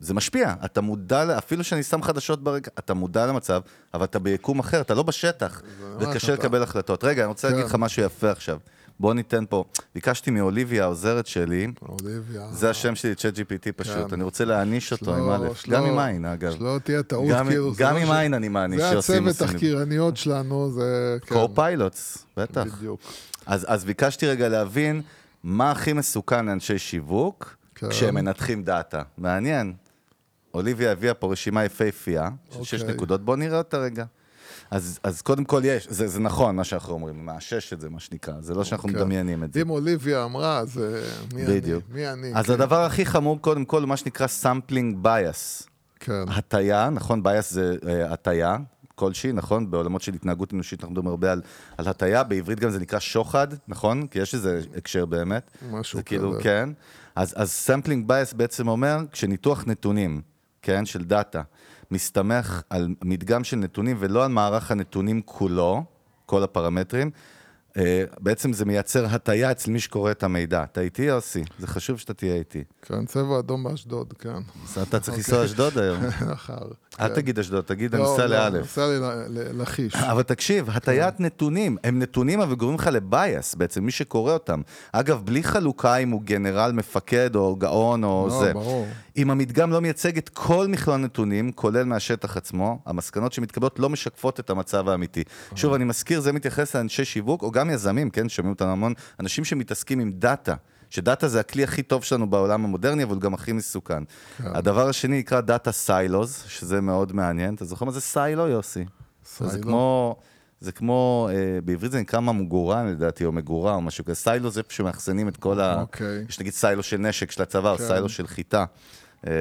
זה משפיע. אתה מודע, אפילו שאני שם חדשות ברקע, אתה מודע למצב, אבל אתה ביקום אחר, אתה לא בשטח, וקשה לקבל החלטות. רגע, אני רוצה כן. להגיד לך משהו יפה עכשיו. בוא ניתן פה, ביקשתי מאוליביה, העוזרת שלי, אוליביה. זה השם שלי, ChatGPT פשוט, כן. אני רוצה להאניש אותו עם א', גם עם עין, אגב. שלא תהיה טעות, גם- כאילו. זה גם לא עם ש- עין אני מעניש זה שעושים הצוות עושים. תחקירניות שלנו, זה... כן, co-pilots, בטח. בדיוק. אז, אז ביקשתי רגע להבין מה הכי מסוכן לאנשי שיווק כן. כשהם מנתחים דאטה. מעניין. אוליביה הביאה פה רשימה יפהפייה של שש אוקיי. נקודות, בואו נראה אותה רגע. אז, אז קודם כל יש, זה, זה נכון מה שאנחנו אומרים, מאשש את זה מה שנקרא, זה לא שאנחנו כן. מדמיינים את זה. אם אוליביה אמרה, אז מי אני? בדיוק. מי אני? אז כן, הדבר הכי חמור קודם כל מה שנקרא sampling bias. כן. הטיה, נכון? bias זה uh, הטיה כלשהי, נכון? בעולמות של התנהגות אנושית אנחנו מדברים הרבה על, על הטיה, בעברית גם זה נקרא שוחד, נכון? כי יש איזה הקשר באמת. משהו כאילו, כזה. כן. אז, אז sampling bias בעצם אומר, כשניתוח נתונים, כן, של דאטה, מסתמך על מדגם של נתונים ולא על מערך הנתונים כולו, כל הפרמטרים, אה, בעצם זה מייצר הטיה אצל מי שקורא את המידע. אתה איתי, יוסי? זה חשוב שאתה תהיה איתי. כן, צבע אדום באשדוד, כן. אז אתה צריך לנסוע אשדוד היום. אחר. אל כן. תגיד אשדוד, תגיד אני לא, לא, לאלף. נוסע לי ל- ל- לכיש. אבל תקשיב, הטיית נתונים, הם נתונים אבל גורמים לך לבייס בעצם, מי שקורא אותם. אגב, בלי חלוקה אם הוא גנרל, מפקד או גאון או לא, זה. ברור. אם המדגם לא מייצג את כל מכלול הנתונים, כולל מהשטח עצמו, המסקנות שמתקבלות לא משקפות את המצב האמיתי. שוב, אני מזכיר, זה מתייחס לאנשי שיווק, או גם יזמים, כן, שומעים אותנו המון, אנשים שמתעסקים עם דאטה. שדאטה זה הכלי הכי טוב שלנו בעולם המודרני, אבל גם הכי מסוכן. הדבר השני נקרא data silos, שזה מאוד מעניין. אתה זוכר מה זה silo, יוסי? זה silo. כמו, זה כמו, אה, בעברית זה נקרא ממגורה לדעתי, או מגורה או משהו כזה. silo זה איפה שמאחסנים את כל ה... אוקיי. יש נגיד silo של נשק של הצבא, או כן. silo של חיטה. אה,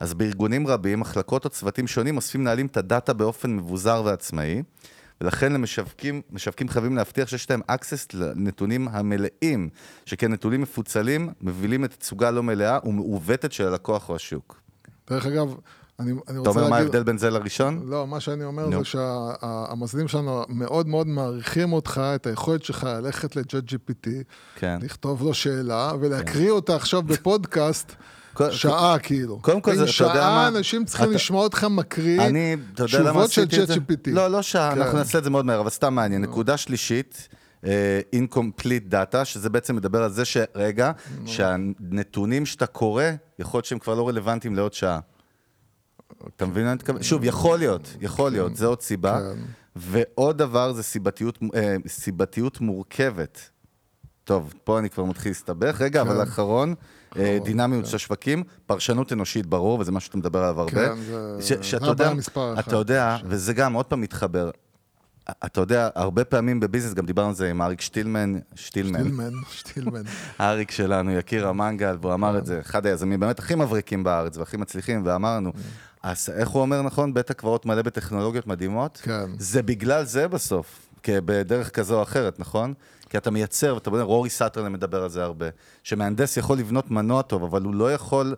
אז בארגונים רבים, מחלקות או צוותים שונים אוספים מנהלים את הדאטה באופן מבוזר ועצמאי, ולכן למשווקים משווקים חייבים להבטיח שיש להם access לנתונים המלאים, שכן נתונים מפוצלים מובילים את תצוגה לא מלאה ומעוותת של הלקוח או השוק. דרך אגב, אני, אני אתה רוצה אומר להגיד... מה ההבדל בין זה לראשון? לא, מה שאני אומר נו. זה שהמאזינים שלנו מאוד מאוד מעריכים אותך, את היכולת שלך ללכת ל-Jet GPT, כן. לכתוב לו שאלה ולהקריא אותה עכשיו בפודקאסט. שעה כאילו. קודם כל, זה- אתה יודע שעה מה? אנשים צריכים לשמוע אותך מקריא תשובות של זה? ChatGPT. לא, לא שעה, כן. אנחנו נעשה את זה מאוד מהר, אבל סתם מעניין. נקודה שלישית, אה, incomplete data, שזה בעצם מדבר על זה שרגע, שהנתונים שאתה קורא, יכול להיות שהם כבר לא רלוונטיים לעוד שעה. אתה מבין מה אני מתכוון? שוב, יכול להיות, יכול להיות, זה עוד סיבה. כן. ועוד דבר זה סיבתיות, אה, סיבתיות מורכבת. טוב, פה אני כבר מתחיל להסתבך. רגע, אבל אה, אחרון, דינמיות של השווקים, פרשנות אנושית, ברור, וזה מה שאתה מדבר עליו הרבה. כן, זה- שאתה יודע. אתה יודע, וזה גם עוד פעם מתחבר. אתה יודע, הרבה פעמים בביזנס, גם דיברנו על זה עם אריק שטילמן, שטילמן, שטילמן, שטילמן. אריק שלנו, יקיר המנגל, והוא אמר את זה, אחד היזמים באמת הכי מבריקים בארץ והכי מצליחים, ואמר לנו, אז איך הוא אומר נכון? בית הקברות מלא בטכנולוגיות מדהימות? כן. זה בגלל זה בסוף, בדרך כזו או אחרת, נכון? כי אתה מייצר, ואתה אומר, רורי סאטרלן מדבר על זה הרבה, שמהנדס יכול לבנות מנוע טוב, אבל הוא לא יכול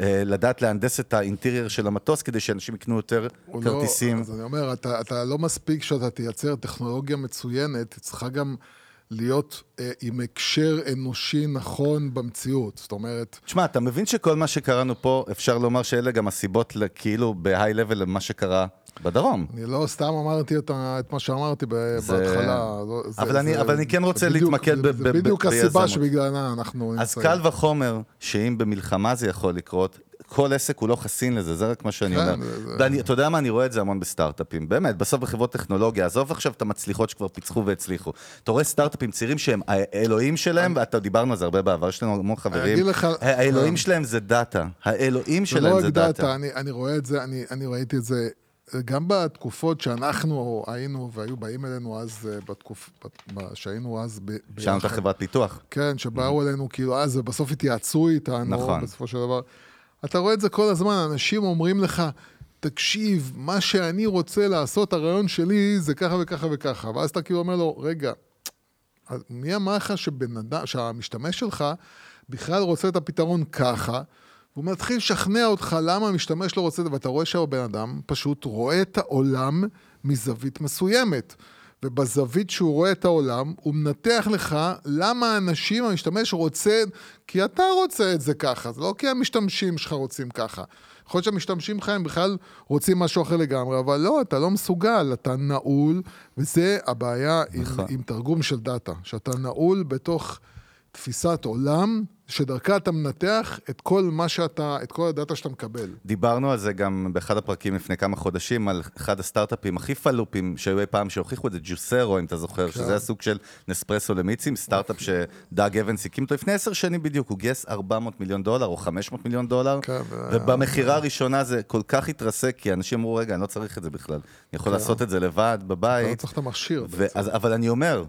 אה, לדעת להנדס את האינטרייר של המטוס כדי שאנשים יקנו יותר לא- כרטיסים. אז אני אומר, אתה, אתה לא מספיק שאתה תייצר טכנולוגיה מצוינת, צריכה גם להיות אה, עם הקשר אנושי נכון במציאות. זאת אומרת, תשמע, אתה מבין שכל מה שקראנו פה, אפשר לומר שאלה גם הסיבות כאילו level למה שקרה בדרום. אני לא סתם אמרתי את, את מה שאמרתי ב- זה- בהתחלה. לא- זה- אבל אני- זה- אבל אני כן רוצה זה בדיוק- להתמקד זה- ב- זה ב- בדיוק ב- הסיבה ביזמות. שבגללה אנחנו אז נמצאים. קל וחומר שאם במלחמה זה יכול לקרות, כל עסק הוא לא חסין לזה, זה רק מה שאני כן, אומר. זה- זה- ואני, אתה יודע מה, אני רואה את זה המון בסטארט-אפים. באמת, בסוף בחברות טכנולוגיה, עזוב עכשיו את המצליחות שכבר פיצחו והצליחו. אתה רואה סטארט-אפים צעירים שהם האלוהים שלהם, ואתה דיברנו על זה הרבה בעבר, יש לנו המון חברים. לך- האלוהים כן. שלהם זה דאטה. האלוהים זה לא שלהם רק זה דאטה, דאטה. אני, אני רואה את זה, אני, אני ראיתי את זה גם בתקופות שאנחנו היינו והיו באים אלינו אז, אה, בתקופ... שהיינו אז ב... שאלנו את ביחד. החברת פיתוח. כן, שבאו אלינו כאילו אז, ובסוף התייעצו איתנו, נכון. בסופו של דבר. אתה רואה את זה כל הזמן, אנשים אומרים לך, תקשיב, מה שאני רוצה לעשות, הרעיון שלי זה ככה וככה וככה. ואז אתה כאילו אומר לו, רגע, מי אמר לך שהמשתמש שלך בכלל רוצה את הפתרון ככה, והוא מתחיל לשכנע אותך למה המשתמש לא רוצה את זה, ואתה רואה שהבן אדם פשוט רואה את העולם מזווית מסוימת. ובזווית שהוא רואה את העולם, הוא מנתח לך למה האנשים, המשתמש רוצה, כי אתה רוצה את זה ככה, זה לא כי המשתמשים שלך רוצים ככה. יכול להיות שהמשתמשים שלך הם בכלל רוצים משהו אחר לגמרי, אבל לא, אתה לא מסוגל, אתה נעול, וזה הבעיה עם, עם תרגום של דאטה, שאתה נעול בתוך תפיסת עולם, שדרכה אתה מנתח את כל מה שאתה, את כל הדאטה שאתה מקבל. דיברנו על זה גם באחד הפרקים לפני כמה חודשים, על אחד הסטארט-אפים הכי פלופים שהיו אי פעם, שהוכיחו את זה, ג'וסרו, אם אתה זוכר, שזה היה סוג של נספרסו למיצים, סטארט-אפ שדאג אבנס הקים אותו. לפני עשר שנים בדיוק, הוא גייס 400 מיליון דולר או 500 מיליון דולר, כן, ובמכירה הראשונה זה כל כך התרסק, כי אנשים אמרו, רגע, אני לא צריך את זה בכלל, אני יכול לעשות את זה לבד, אתה לא בבית, צריך את המכשיר. אבל אני אומר,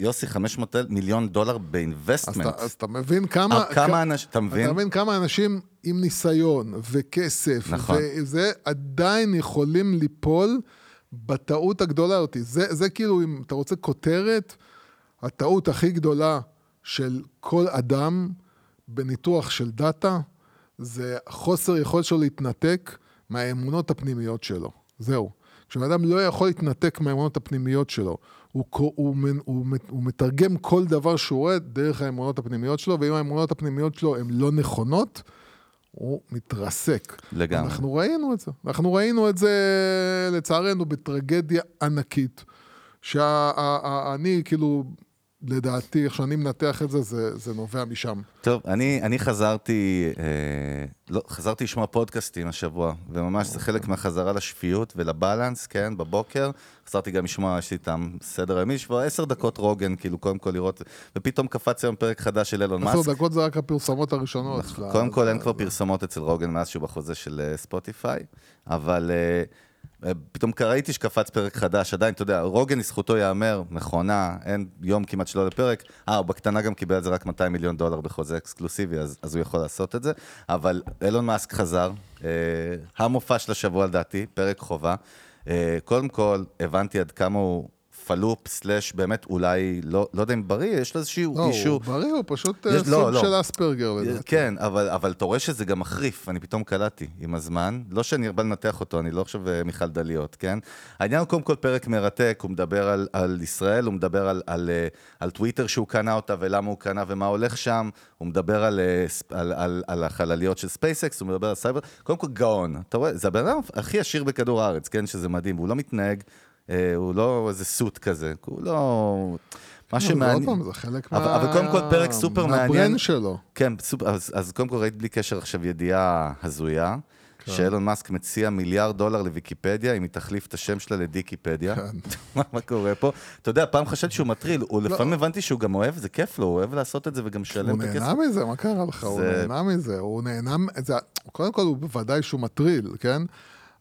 יוסי, 500 מיליון דולר אז באינבסטמנט. אתה, אז אתה מבין כמה... אה, כמה אנשים, אתה מבין? אתה מבין כמה אנשים עם ניסיון וכסף, נכון. וזה עדיין יכולים ליפול בטעות הגדולה הזאת. זה, זה כאילו, אם אתה רוצה כותרת, הטעות הכי גדולה של כל אדם בניתוח של דאטה, זה חוסר יכולת שלו להתנתק מהאמונות הפנימיות שלו. זהו. כשבן אדם לא יכול להתנתק מהאמונות הפנימיות שלו, הוא, הוא, הוא, מת- הוא מתרגם כל דבר שהוא רואה דרך האמונות הפנימיות שלו, ואם האמונות הפנימיות שלו הן לא נכונות, הוא מתרסק. לגמרי. אנחנו ראינו את זה. אנחנו ראינו את זה, לצערנו, בטרגדיה ענקית, שאני, כאילו, לדעתי, איך שאני מנתח את זה, זה, זה נובע משם. טוב, אני, אני חזרתי, אה, לא, חזרתי לשמוע פודקאסטים השבוע, וממש זה חלק מהחזרה לשפיות ולבלנס, כן, בבוקר. חזרתי גם לשמוע, יש לי איתם סדר יש כבר עשר דקות רוגן, כאילו, קודם כל לראות, ופתאום קפץ היום פרק חדש של אילון מאסק. עשר דקות זה רק הפרסומות הראשונות. נכון. קודם כל אין כבר פרסומות אצל רוגן מאז שהוא בחוזה של אה, ספוטיפיי, אבל אה, פתאום ראיתי שקפץ פרק חדש, עדיין, אתה יודע, רוגן לזכותו ייאמר, מכונה, אין יום כמעט שלא לפרק. אה, הוא בקטנה גם קיבל על זה רק 200 מיליון דולר בחוזה אקסקלוסיבי, אז, אז הוא יכול לעשות את זה. אבל אילון מאסק חזר, אה, המופע של השבוע לדעתי, פרק חובה. אה, קודם כל, הבנתי עד כמה הוא פלופ, סלאש, באמת אולי, לא, לא יודע אם בריא, יש לו איזשהו לא, אישור. הוא בריא, הוא פשוט אה, יש- סוג לא, לא. של אספרגר לדעתי. כן, אבל, אבל אתה רואה שזה גם מחריף, אני פתאום קלטתי עם הזמן. לא שאני הרבה לנתח אותו, אני לא עכשיו אה, מיכל דליות, כן? העניין הוא קודם כל פרק מרתק, הוא מדבר על, על ישראל, הוא מדבר על, על, אה, על טוויטר שהוא קנה אותה ולמה הוא קנה ומה הולך שם, הוא מדבר על, על, על, על החלליות של ספייסקס, הוא מדבר על סייבר, קודם כל גאון, אתה רואה, זה הבן אדם הכי עשיר בכדור הארץ, כן? שזה מדהים, הוא לא מתנהג, הוא לא איזה סוט כזה, הוא לא... מה אבל שמעניין... עוד פעם, זה חלק מה... אבל קודם כל פרק סופר מעניין. מה brand שלו. כן. אז, קודם כל ראית בלי קשר עכשיו ידיעה הזויה, כן. שאילון מאסק מציע מיליארד דולר לוויקיפדיה, אם היא תחליף את השם שלה לדיקיפדיה. כן. מה, קורה פה? אתה יודע, פעם חשבתי שהוא מטריל, הוא לא. לפעמים הבנתי שהוא גם אוהב, זה כיף לו, הוא אוהב לעשות את זה וגם הוא את הכסף. נהנה מזה, מה קרה לך? הוא זה- נהנה מזה, הוא נהנה... זה, קודם כל, הוא בוודאי שהוא מטריל, כן?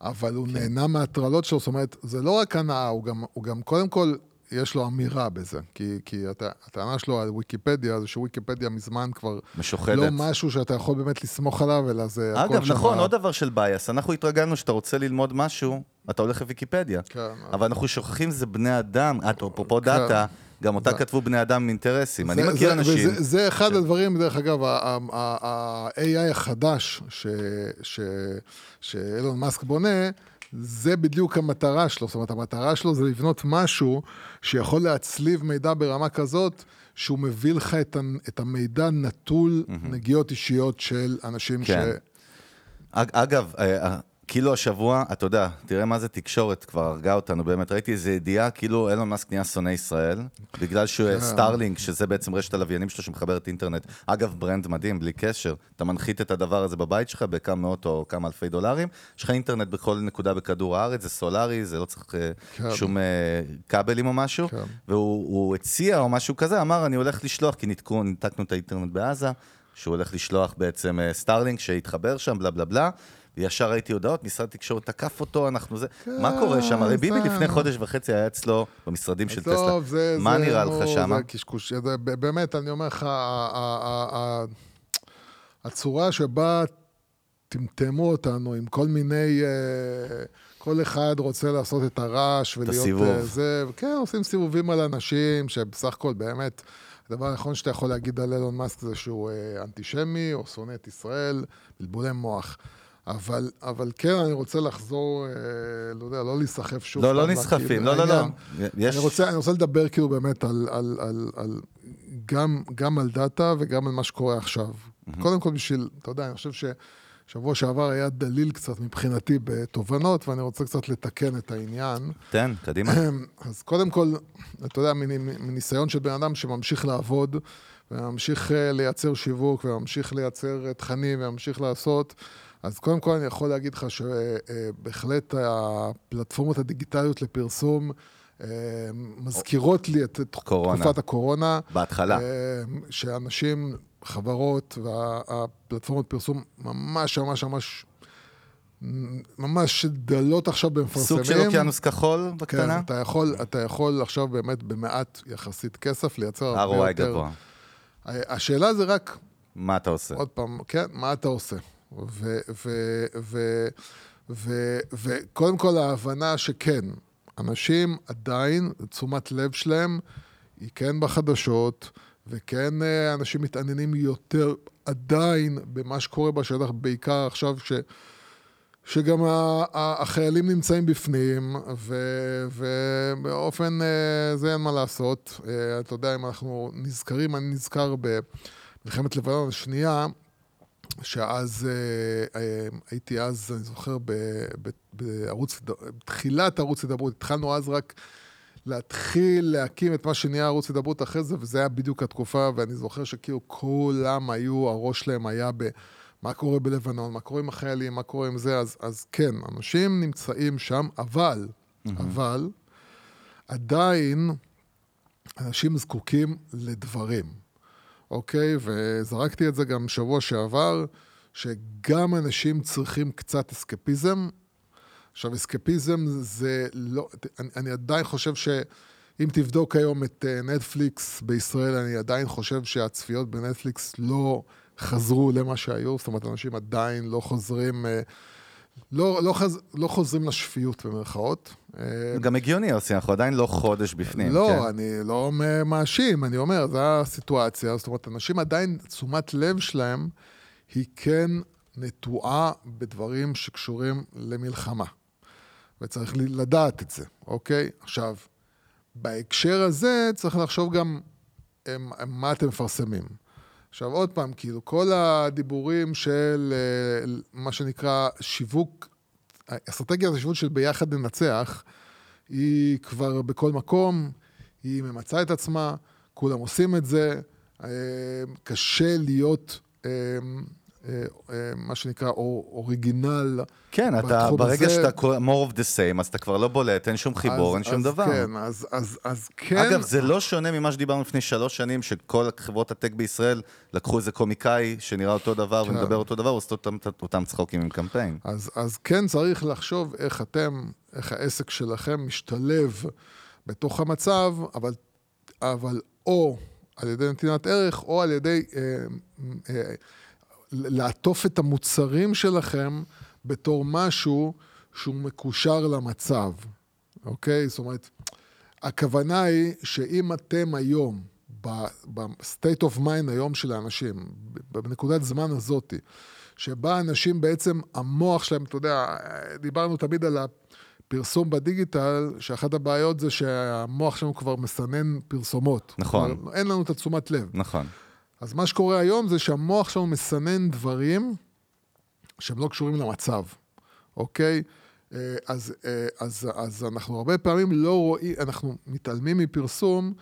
אבל הוא נהנה מההטרלות שלו, זאת אומרת, זה לא רק הנאה, הוא גם, הוא גם קודם כל, יש לו אמירה בזה. כי, כי הט- הטענה שלו על ויקיפדיה, זה שוויקיפדיה מזמן כבר... משוחדת. לא משהו שאתה יכול באמת לסמוך עליו, אלא זה הכל אגב, נכון, עוד דבר של בייס, אנחנו התרגלנו שאתה רוצה ללמוד משהו, אתה הולך לוויקיפדיה. כן. אבל אנחנו שוכחים זה בני אדם, אה, אפרופו דאטה, גם אותה זה- כתבו בני אדם עם אינטרסים. אני מכיר אנשים... זה אחד הדברים, דרך אגב, ה-AI החדש שאילון מאסק בונה, זה בדיוק המטרה שלו. זאת אומרת, המטרה שלו זה לבנות משהו שיכול להצליב מידע ברמה כזאת, שהוא מביא לך את, ה- את המידע נטול נגיעות אישיות של אנשים כן. ש... אג- אגב, אה, אה, כאילו השבוע, אתה יודע, תראה מה זה תקשורת, כבר הרגה אותנו באמת. ראיתי איזו ידיעה, כאילו אילון מאסק נהיה שונא ישראל, בגלל שהוא כן. סטארלינק, שזה בעצם רשת הלוויינים שלו שמחברת אינטרנט. אגב, brand מדהים, בלי קשר. אתה מנחית את הדבר הזה בבית שלך בכמה מאות או כמה אלפי דולרים, יש לך אינטרנט בכל נקודה בכדור הארץ, זה סולארי, זה לא צריך אה, כן. שום אה, כבלים או משהו. כן. והוא הוא הציע או משהו כזה, אמר, אני הולך לשלוח, כי ניתקו, ניתקנו את האינטרנט בעזה, שהוא הולך לשלוח בעצם אה, סטארלינק שיתחבר שם, בלה בלה בלה. וישר ראיתי הודעות, משרד התקשורת תקף אותו, אנחנו זה... מה קורה שם? הרי ביבי לפני חודש וחצי היה אצלו במשרדים של טסלה. עזוב, זה... מה זה, נראה לך שם? זה קשקוש. באמת, אני אומר לך, הצורה שבה טמטמו אותנו עם כל מיני... אה, כל אחד רוצה לעשות את הרעש ולהיות... הסיבוב. אה, זה, כן, עושים סיבובים על אנשים שבסך הכל באמת... הדבר האחרון שאתה יכול להגיד על אילון מאסק זה שהוא אה, אנטישמי או שונא את ישראל, בלבולי מוח. אבל, אבל כן, אני רוצה לחזור, אה, לא יודע, לא להיסחף שוב. לא, לא נסחפים, לעניין. לא, לא, לא. יש... אני רוצה, אני רוצה לדבר כאילו באמת על, על, על, על גם, גם על דאטה וגם על מה שקורה עכשיו. קודם כל בשביל, אתה יודע, אני חושב ששבוע שעבר היה דליל קצת מבחינתי בתובנות, ואני רוצה קצת לתקן את העניין. תן, קדימה. אז קודם כל, אתה יודע, מנ- מניסיון של בן אדם שממשיך לעבוד, וממשיך אה, לייצר שיווק, וממשיך לייצר אה, תכנים, וממשיך לעשות, אז קודם כל אני יכול להגיד לך שבהחלט הפלטפורמות הדיגיטליות לפרסום אה, מזכירות לי את קורונה. תקופת הקורונה. בהתחלה. אה, שאנשים, חברות והפלטפורמות פרסום ממש ממש ממש ממש דלות עכשיו במפרסמים. סוג של אוקיינוס כחול כן, בקטנה? אתה יכול, אתה יכול עכשיו באמת במעט יחסית כסף לייצר הרבה ROI יותר. גבוה. השאלה זה רק, מה אתה עושה? עוד פעם, כן, מה אתה עושה? וקודם כל ההבנה שכן, אנשים עדיין, תשומת לב שלהם היא כן בחדשות, וכן אה, אנשים מתעניינים יותר עדיין במה שקורה בשטח, בעיקר עכשיו ש... שגם החיילים נמצאים בפנים, ו- ובאופן אה, זה אין מה לעשות. אה, אתה יודע, אם אנחנו נזכרים, אני נזכר במלחמת לבנון השנייה, שאז אה, אה, הייתי אז, אני זוכר, בערוץ, בתחילת ערוץ הידברות, התחלנו אז רק להתחיל להקים את מה שנהיה ערוץ הידברות אחרי זה, וזה היה בדיוק התקופה, ואני זוכר שכאילו כולם היו, הראש שלהם היה ב... מה קורה בלבנון, מה קורה עם החיילים, מה קורה עם זה, אז, אז כן, אנשים נמצאים שם, אבל, אבל, עדיין אנשים זקוקים לדברים, אוקיי? וזרקתי את זה גם שבוע שעבר, שגם אנשים צריכים קצת אסקפיזם, עכשיו, אסקפיזם זה לא... אני, אני עדיין חושב שאם תבדוק היום את אה, נטפליקס בישראל, אני עדיין חושב שהצפיות בנטפליקס לא חזרו למה שהיו, זאת אומרת, אנשים עדיין לא חוזרים... אה, לא, לא, חז, לא חוזרים לשפיות במרכאות. אה, גם הגיוני, יוסי, אנחנו עדיין לא חודש בפנים. לא, כן? אני לא מאשים, אני אומר, זו הסיטואציה. זאת אומרת, אנשים עדיין, תשומת לב שלהם היא כן נטועה בדברים שקשורים למלחמה. וצריך לדעת את זה, אוקיי? עכשיו, בהקשר הזה צריך לחשוב גם em, מה אתם מפרסמים. עכשיו, עוד פעם, כאילו, כל הדיבורים של אה, מה שנקרא שיווק, אסטרטגיית השיווק של ביחד ננצח, היא כבר בכל מקום, היא ממצה את עצמה, כולם עושים את זה, אה, קשה להיות, אה, מה שנקרא, אור- אוריגינל. כן, אתה, ברגע הזה. שאתה more of the same, אז אתה כבר לא בולט, אין שום חיבור, אז- אין שום אז דבר. כן, אז, אז, אז כן. אגב, זה לא שונה ממה שדיברנו לפני שלוש שנים, שכל חברות הטק בישראל לקחו איזה קומיקאי שנראה אותו דבר כן. ומדבר אותו דבר, ועושים אותם, אותם צחוקים עם קמפיין. אז, אז כן צריך לחשוב איך אתם, איך העסק שלכם משתלב בתוך המצב, אבל, אבל או על ידי נתינת ערך, או על ידי אה, אה, לעטוף את המוצרים שלכם בתור משהו שהוא מקושר למצב, אוקיי? זאת אומרת, הכוונה היא שאם אתם היום, ב-state of mind היום של האנשים, בנקודת זמן הזאתי, שבה אנשים בעצם, המוח שלהם, אתה יודע, דיברנו תמיד על הפרסום בדיגיטל, שאחת הבעיות זה שהמוח שלנו כבר מסנן פרסומות. נכון. אין לנו את התשומת לב. נכון. אז מה שקורה היום זה שהמוח שלנו מסנן דברים שהם לא קשורים למצב, אוקיי? אה, אז, אה, אז, אז אנחנו הרבה פעמים לא רואים, אנחנו מתעלמים מפרסום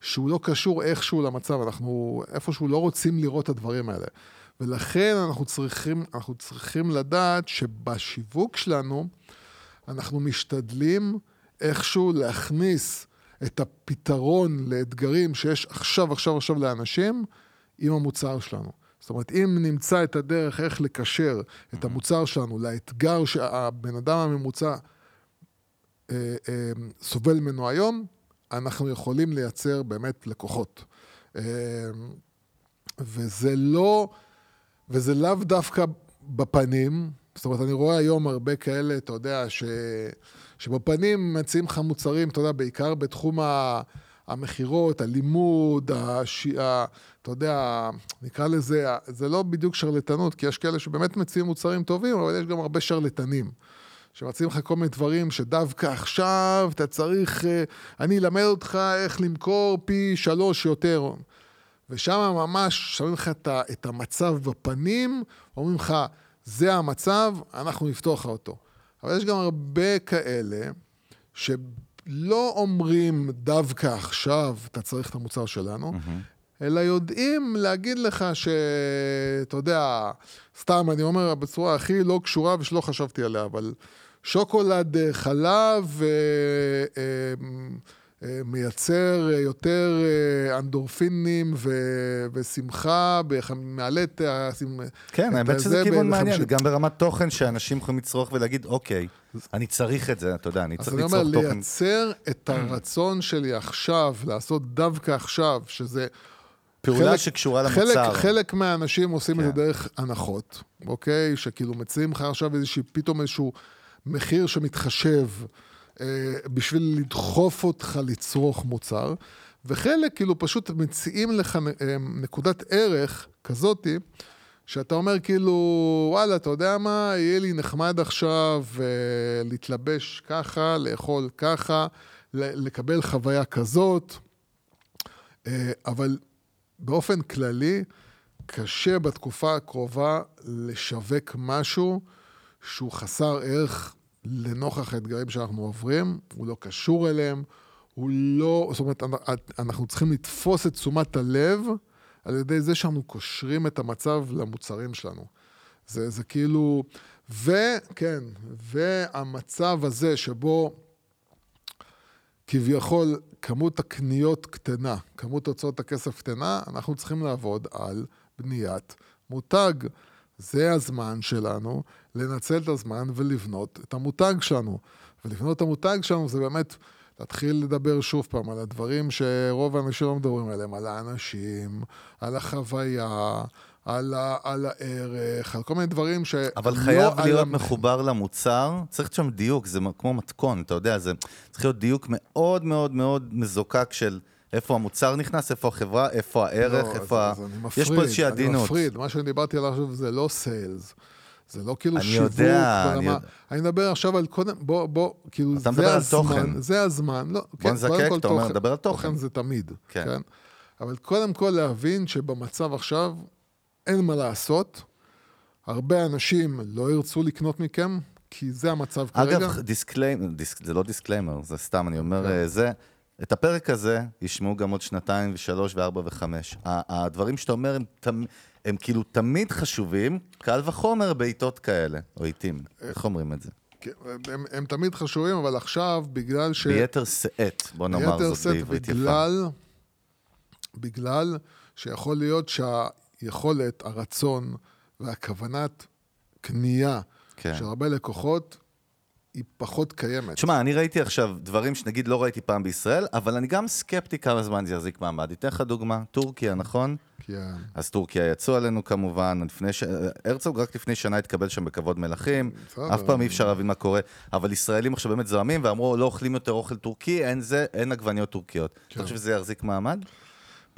שהוא לא קשור איכשהו למצב, אנחנו איפשהו לא רוצים לראות את הדברים האלה. ולכן אנחנו צריכים, אנחנו צריכים לדעת שבשיווק שלנו, אנחנו משתדלים איכשהו להכניס את הפתרון לאתגרים שיש עכשיו, עכשיו, עכשיו לאנשים, עם המוצר שלנו. זאת אומרת, אם נמצא את הדרך איך לקשר את המוצר שלנו לאתגר שהבן אדם הממוצע אה, אה, סובל ממנו היום, אנחנו יכולים לייצר באמת לקוחות. אה, וזה לא, וזה לאו דווקא בפנים, זאת אומרת, אני רואה היום הרבה כאלה, אתה יודע, ש, שבפנים מציעים לך מוצרים, אתה יודע, בעיקר בתחום ה... המכירות, הלימוד, הש... אתה יודע, נקרא לזה, זה לא בדיוק שרלטנות, כי יש כאלה שבאמת מציעים מוצרים טובים, אבל יש גם הרבה שרלטנים. שמציעים לך כל מיני דברים שדווקא עכשיו אתה צריך, אה, אני אלמד אותך איך למכור פי שלוש יותר. ושם ממש שמים לך את, את המצב בפנים, אומרים לך, זה המצב, אנחנו נפתוח לך אותו. אבל יש גם הרבה כאלה שלא אומרים דווקא עכשיו אתה צריך את המוצר שלנו, אלא יודעים להגיד לך שאתה יודע, סתם אני אומר בצורה הכי לא קשורה ושלא חשבתי עליה, אבל שוקולד אה, חלב אה, אה, מייצר אה, יותר אה, אנדורפינים ו- ושמחה, בח- מעלה את ה... כן, את האמת שזה כיוון ב- מעניין. גם ברמת תוכן שאנשים יכולים לצרוך ולהגיד, אוקיי, אני צריך את זה, אתה יודע, אני אז צריך אני אומר, ליצור תוכן. לייצר את הרצון שלי עכשיו, לעשות דווקא עכשיו, שזה... פעולה חלק- שקשורה חלק, למוצר. חלק מהאנשים עושים את כן. זה דרך הנחות, אוקיי? שכאילו מציעים לך עכשיו איזושהי, פתאום איזשהו מחיר שמתחשב אה, בשביל לדחוף אותך לצרוך מוצר, וחלק כאילו פשוט מציעים לך אה, נקודת ערך כזאתי, שאתה אומר כאילו, וואלה, אתה יודע מה, יהיה לי נחמד עכשיו אה, להתלבש ככה, לאכול ככה, לקבל חוויה כזאת, אה, אבל באופן כללי, קשה בתקופה הקרובה לשווק משהו שהוא חסר ערך לנוכח האתגרים שאנחנו עוברים, הוא לא קשור אליהם, הוא לא, זאת אומרת, אנחנו צריכים לתפוס את תשומת הלב על ידי זה שאנחנו קושרים את המצב למוצרים שלנו. זה, זה כאילו, וכן, והמצב הזה שבו כביכול כמות הקניות קטנה, כמות הוצאות הכסף קטנה, אנחנו צריכים לעבוד על בניית מותג. זה הזמן שלנו לנצל את הזמן ולבנות את המותג שלנו. ולבנות את המותג שלנו זה באמת להתחיל לדבר שוב פעם על הדברים שרוב האנשים לא מדברים עליהם, על האנשים, על החוויה, על, ה, על הערך, על כל מיני דברים ש... אבל לא חייב להיות המ- מחובר למוצר, צריך שם דיוק, זה כמו מתכון, אתה יודע, זה צריך להיות דיוק מאוד מאוד מאוד מזוקק של איפה המוצר נכנס, איפה החברה, איפה הערך, לא, איפה אז, ה... אז אני יש פה איזושהי אני עדינות. מפריד, מה שאני דיברתי עליו עכשיו זה לא סיילס. זה לא כאילו אני שיווק יודע, ברמה... אני אני, יודע. אני מדבר עכשיו על קודם, בוא, בוא, כאילו, אתה זה מדבר על הזמן, תוכן. זה הזמן, לא, כן, נזקק, אתה אומר. נדבר על תוכן. תוכן זה תמיד, כן. כן. אבל קודם כל להבין שבמצב עכשיו אין מה לעשות, הרבה אנשים לא ירצו לקנות מכם, כי זה המצב כרגע. אגב, disclaimer, disc, זה לא disclaimer, זה סתם, אני אומר, כן. אה, זה, את הפרק הזה ישמעו גם עוד שנתיים ושלוש וארבע וחמש. הדברים שאתה אומר הם, תמ, הם כאילו תמיד חשובים, קל וחומר בעיתות כאלה, או עיתים, איך אומרים את זה? כן, הם, הם תמיד חשובים, אבל עכשיו, בגלל ש... ביתר שאת, בוא נאמר ביתר זאת שאת בעברית יפה. בגלל, בגלל שיכול להיות שהיכולת, הרצון והכוונת קנייה כן. של הרבה לקוחות היא פחות קיימת. תשמע, אני ראיתי עכשיו דברים שנגיד לא ראיתי פעם בישראל, אבל אני גם סקפטי כמה זמן זה יחזיק מעמד. אתן לך דוגמה, טורקיה, נכון? כן. אז טורקיה יצאו עלינו כמובן, לפני ש... הרצוג רק לפני שנה התקבל שם בכבוד מלכים. אף פעם אי אפשר להבין מה קורה, אבל ישראלים עכשיו באמת זועמים ואמרו, לא אוכלים יותר אוכל טורקי, אין זה, אין עגבניות טורקיות. אתה חושב שזה יחזיק מעמד?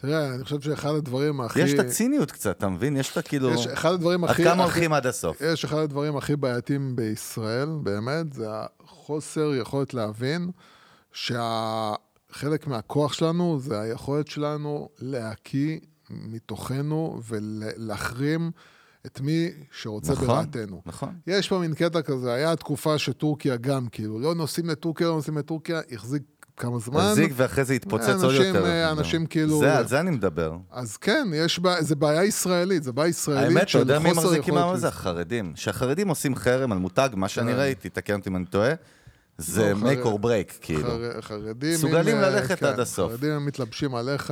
תראה, אני חושב שאחד הדברים הכי... יש את הציניות קצת, אתה מבין? יש את הכאילו... יש אחד הדברים עד הכי... כמה הכי- הולכים עד הסוף? יש אחד הדברים הכי בעייתיים בישראל, באמת, זה החוסר יכולת להבין שהחלק מהכוח שלנו זה היכולת שלנו להקיא מתוכנו ולהחרים את מי שרוצה נכון, ברעתנו. נכון. יש פה מין קטע כזה, היה תקופה שטורקיה גם, כאילו, לא נוסעים לטורקיה, לא נוסעים לטורקיה, החזיק כמה זמן. תחזיק ואחרי זה יתפוצץ עוד יותר. אה, אנשים כאילו- זה, על זה אני מדבר. אז כן, יש בעיה, זה בעיה ישראלית, זה בעיה ישראלית האמת, אתה יודע מי מחזיק עם זה? החרדים. שהחרדים עושים חרם על מותג, מה שאני כן. ראיתי, תקן אותי אם אני טועה, זה לא, make or break, כאילו. חר- חרדים... מסוגלים ללכת כן, עד הסוף. חרדים הם מתלבשים עליך,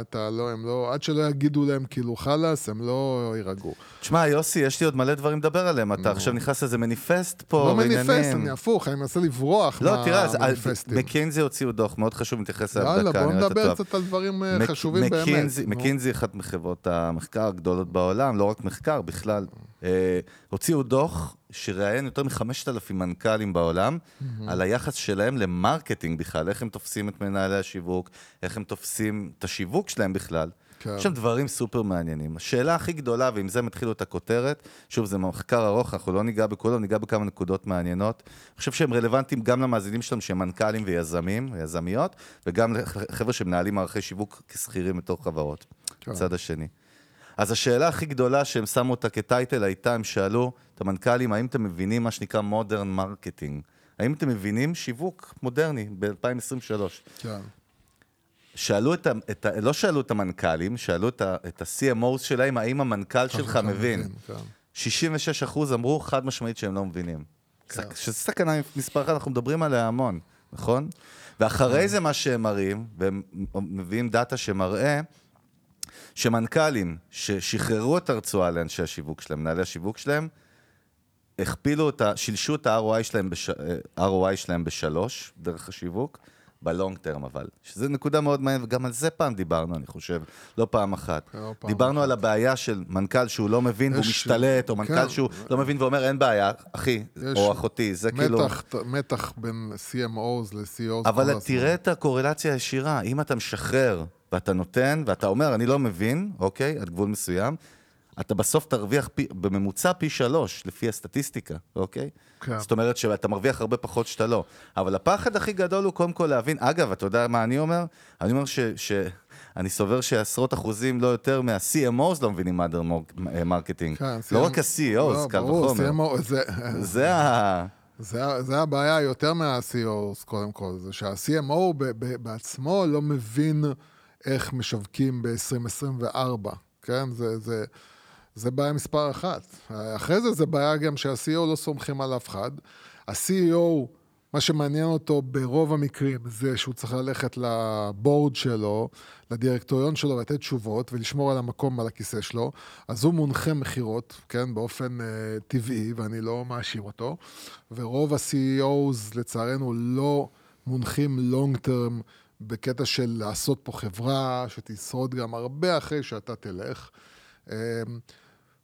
אתה לא, הם לא, עד שלא יגידו להם כאילו חלאס, הם לא יירגעו. תשמע, יוסי, יש לי עוד מלא דברים לדבר עליהם. אתה עכשיו נכנס לאיזה מניפסט פה, לא. מניפסט, אני הפוך, אני מנסה לברוח לא, מהמניפסטים. מקינזי הוציאו דוח מאוד חשוב, נתייחס אליו יאללה, דקה, בוא נראה את נדבר. קצת על דברים אה, חשובים באמת. מקינזי, אחת מחברות המחקר הגדולות בעולם, לא רק מחקר, בכלל. אה, הוציאו דוח שראיין יותר מחמשת אלפים מנכ"לים בעולם, על היחס שלהם ל marketing בכלל, איך הם תופסים את מנהלי השיווק, איך הם תופסים את השיווק שלהם בכלל. כן. יש שם דברים סופר מעניינים. השאלה הכי גדולה, ועם זה מתחילו את הכותרת, שוב, זה מחקר ארוך, אנחנו לא ניגע בכולו, ניגע בכמה נקודות מעניינות. אני חושב שהם רלוונטיים גם למאזינים שלנו שהם מנכ"לים ויזמים, ויזמיות, וגם לחבר'ה שמנהלים מערכי שיווק כשכירים בתוך חברות, כן. בצד השני. אז השאלה הכי גדולה שהם שמו אותה כ title הייתה, הם שאלו את המנכ"לים, האם אתם מבינים מה שנקרא modern marketing? האם אתם מבינים שיווק מודרני ב-2023? כן. שאלו את ה... את ה לא שאלו את המנכ"לים, שאלו את, ה, את ה-CMO שלהם, האם המנכ"ל שלך מבין. כן. 66 אחוז אמרו חד משמעית שהם לא מבינים. כן. שזו סכנה מספר אחת, אנחנו מדברים עליה המון, נכון? ואחרי זה מה שהם מראים, והם מביאים דאטה שמראה, שמנכ"לים ששחררו את הרצועה לאנשי השיווק שלהם, מנהלי השיווק שלהם, הכפילו את ה... שילשו את ה-ROI שלהם, בש... אה, ROI שלהם בשלוש, דרך השיווק, בלונג טרם אבל. שזו נקודה מאוד מעניינת, וגם על זה פעם דיברנו, אני חושב, לא פעם אחת. לא פעם דיברנו אחת. על הבעיה של מנכ"ל שהוא לא מבין והוא משתלט, או מנכ"ל כן. שהוא לא מבין ואומר, אין בעיה, אחי, או אחותי, זה כאילו... מתח, מתח בין CMOs ל-CEOs. אבל כל הזמן. תראה את הקורלציה הישירה, אם אתה משחרר ואתה נותן, ואתה אומר, אני לא מבין, אוקיי, עד גבול מסוים, אתה בסוף תרוויח פי, בממוצע פי שלוש, לפי הסטטיסטיקה, אוקיי? כן. זאת אומרת שאתה מרוויח הרבה פחות שאתה לא. אבל הפחד הכי גדול הוא קודם כל להבין, אגב, אתה יודע מה אני אומר? אני אומר ש... ש... אני סובר שעשרות אחוזים, לא יותר מה-CMOs לא מבינים modern marketing. כן, לא רק ה-CEOs, לא, קל וחומר. זה... זה ה... זה, זה הבעיה יותר מה-CEOs, קודם כל, זה שה-CMO בעצמו לא מבין איך משווקים ב-2024, כן? זה, זה, זה בעיה מספר אחת. אחרי זה זה בעיה גם שה-CEO לא סומכים על אף אחד. ה-CEO מה שמעניין אותו ברוב המקרים זה שהוא צריך ללכת לבורד שלו, לדירקטוריון שלו ולתת תשובות ולשמור על המקום על הכיסא שלו, אז הוא מונחה מכירות, כן, באופן uh, טבעי, ואני לא מאשים אותו, ורוב ה-CEOs לצערנו לא מונחים לונג טרם בקטע של לעשות פה חברה שתשרוד גם הרבה אחרי שאתה תלך. אמ,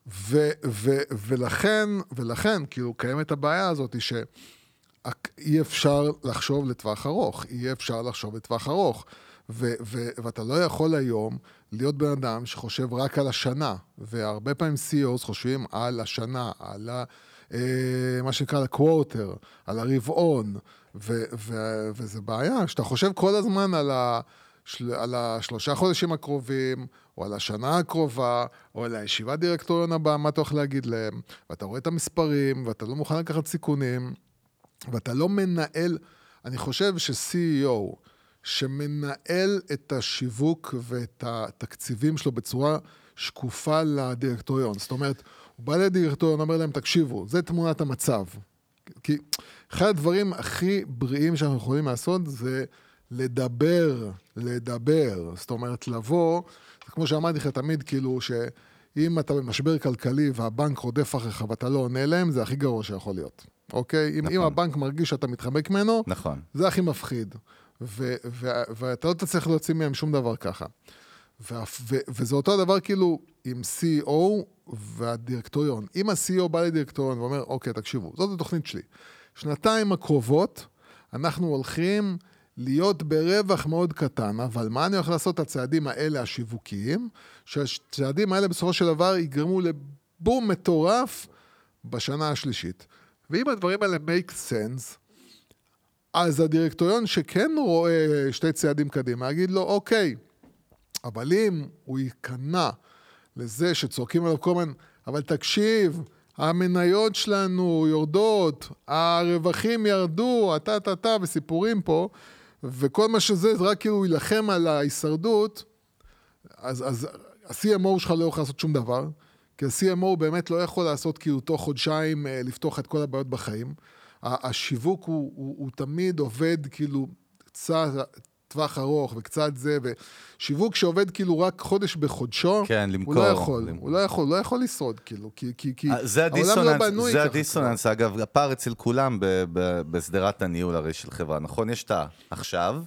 ו, ו, ולכן, ולכן, כאילו, קיימת הבעיה הזאת שאי אפשר לחשוב לטווח ארוך, אי אפשר לחשוב לטווח ארוך. ו, ו, ואתה לא יכול היום להיות בן אדם שחושב רק על השנה, והרבה פעמים CEOs חושבים על השנה, על ה, אה, מה שנקרא לקוורטר, על הרבעון, ו, ו, וזה בעיה, שאתה חושב כל הזמן על ה... על השלושה חודשים הקרובים, או על השנה הקרובה, או על הישיבת דירקטוריון הבאה, מה אתה הולך להגיד להם, ואתה רואה את המספרים, ואתה לא מוכן לקחת סיכונים, ואתה לא מנהל, אני חושב ש-CEO שמנהל את השיווק ואת התקציבים שלו בצורה שקופה לדירקטוריון, זאת אומרת, הוא בא לדירקטוריון, אומר להם, תקשיבו, זה תמונת המצב. כי אחד הדברים הכי בריאים שאנחנו יכולים לעשות זה לדבר, לדבר. זאת אומרת, לבוא, כמו שאמרתי לך תמיד, כאילו, שאם אתה במשבר כלכלי והבנק רודף אחריך ואתה לא עונה להם, זה הכי גרוע שיכול להיות. אוקיי? נכון. אם, אם הבנק מרגיש שאתה מתחמק ממנו, נכון. זה הכי מפחיד. ו- ו- ואתה לא תצליח להוציא מהם שום דבר ככה. ו- ו- וזה אותו דבר כאילו עם CEO והדירקטוריון. אם ה-CEO בא לדירקטוריון ואומר, אוקיי, תקשיבו, זאת התוכנית שלי. שנתיים הקרובות, אנחנו הולכים להיות ברווח מאוד קטן, אבל מה אני הולך לעשות את הצעדים האלה השיווקיים, שהצעדים האלה בסופו של דבר יגרמו לבום מטורף בשנה השלישית. ואם הדברים האלה make sense, אז הדירקטוריון שכן רואה שתי צעדים קדימה, יגיד לו, אוקיי, אבל אם הוא ייכנע לזה שצורקים עליו כל הזמן, אבל תקשיב, המניות שלנו יורדות, הרווחים ירדו, טה-טה-טה, וסיפורים פה, וכל מה שזה, זה רק כאילו יילחם על ההישרדות, אז, אז ה-CMO שלך לא יכול לעשות שום דבר, כי ה-CMO באמת לא יכול לעשות כאילו תוך חודשיים אה, לפתוח את כל הבעיות בחיים. השיווק הוא, הוא, הוא תמיד עובד כאילו קצת טווח ארוך וקצת זה, ושיווק שעובד כאילו רק חודש בחודשו, כן, למכור. הוא לא יכול, למכור. הוא לא יכול, הוא לא יכול לשרוד, כאילו, כי, כי, כי אה, זה העולם לא בנוי זה ככה. הדיסוננס, אגב, הפער אצל כולם בשדרת הניהול הרי של חברה, נכון? יש את העכשיו,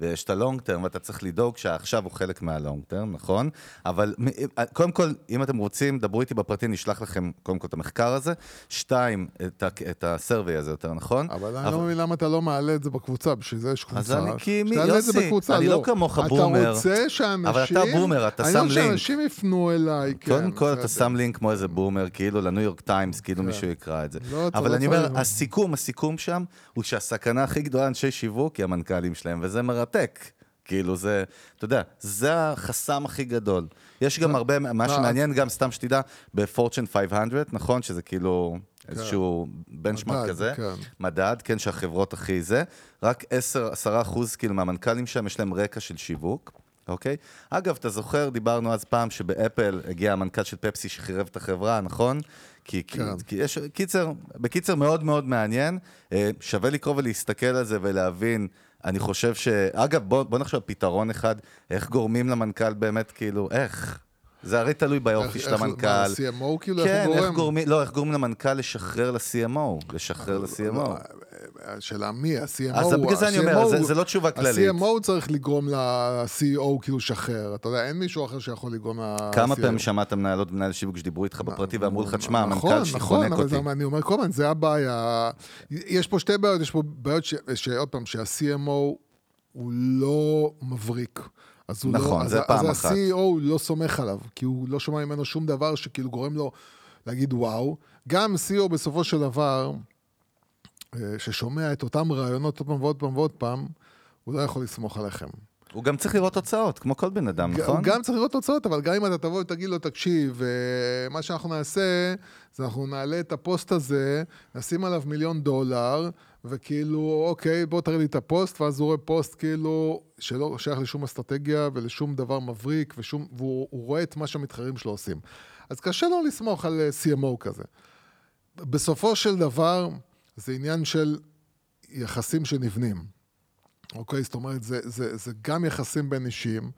ויש את הלונג טרם, ואתה צריך לדאוג שהעכשיו הוא חלק מהלונג טרם, נכון? אבל מ- קודם כל, אם אתם רוצים, דברו איתי בפרטי, נשלח לכם קודם כל את המחקר הזה. שתיים, את, את הסרווי הזה, יותר נכון? אבל אני לא מבין למה אתה לא מעלה את זה בקבוצה, בשביל זה יש קבוצה. אז אני, כי מי, יוסי, בקבוצה, אני לא כמוך בומר. אתה רוצה שאנשים... אבל אתה בומר, אתה אני שם לא רוצה לינק. שאנשים יפנו אליי, כן. קודם כל אתה. שם לינק כמו איזה בומר, כאילו לניו יורק טיימס, כאילו מישהו יקרא את זה. לא, אבל לא אני אומר. הסיכום, הסיכום שם, הוא שהסכנה הכי גדולה לאנשי שיווק היא המנכ"לים שלהם, וזה מרתק. כאילו זה, אתה יודע, זה החסם הכי גדול. יש גם הרבה, מה שמעניין גם, סתם שתדע, בפורצ'ן 500, נכון? שזה כאילו איזשהו בנצ'מארק כזה, כן. מדד, כן, שהחברות הכי זה, רק 10 אחוז כאילו מהמנכ"לים שם יש להם רקע של שיווק. אוקיי? אגב, אתה זוכר, דיברנו אז פעם שבאפל הגיע המנכ"ל של פפסי שחירב את החברה, נכון? כי, כן. כי יש, קיצר, בקיצר מאוד מאוד מעניין, אה, שווה לקרוא ולהסתכל על זה ולהבין, אני חושב ש... אגב, בוא, בוא נחשוב פתרון אחד, איך גורמים למנכ"ל באמת, כאילו, איך? זה הרי תלוי ביופי איך- של איך- המנכ"ל. מה, CMO כאילו, איך כן, איך גורם? גורמים, לא, איך גורמים למנכ"ל לשחרר ל-CMO, לשחרר ל-CMO. לא, השאלה מי, ה-CMO... אז בגלל זה אני אומר, זה- זה לא תשובה כללית. ה-CMO צריך לגרום ל-CEO כאילו לשחרר, אתה יודע, אין מישהו אחר שיכול לגרום ל-CMO. כמה פעמים שמעת מנהלות ומנהלי שיווק שדיברו איתך בפרטי ואמרו לך, תשמע, נכון, המנכ"ל שלי נכון, חונק אבל אותי. זה, אני אומר כל הזמן, זה הבעיה. יש פה שתי בעיות, יש פה בעיות שעוד פעם, שה-CMO הוא לא מבריק. אז הוא נכון, לא, זה אז, פעם אז אחת. ה-CEO לא סומך עליו, כי הוא לא שומע ממנו שום דבר שכאילו גורם לו להגיד וואו. גם CEO בסופו של דבר, אה, ששומע את אותם רעיונות עוד פעם ועוד פעם ועוד פעם, הוא לא יכול לסמוך עליכם. הוא גם צריך לראות תוצאות, כמו כל בן אדם, נכון? הוא גם צריך לראות תוצאות, אבל גם אם אתה תבוא ותגיד לו, תקשיב, אה, מה שאנחנו נעשה, זה אנחנו נעלה את הפוסט הזה, נשים עליו מיליון דולר, וכאילו, אוקיי, בוא תראה לי את הפוסט, ואז הוא רואה פוסט כאילו, שלא שייך לשום אסטרטגיה ולשום דבר מבריק, ושום, והוא הוא רואה את מה שהמתחרים שלו עושים. אז קשה לו לסמוך על אה, CMO כזה. בסופו של דבר, זה עניין של יחסים שנבנים. אוקיי? זאת אומרת, זה, זה, זה גם יחסים בין אישיים,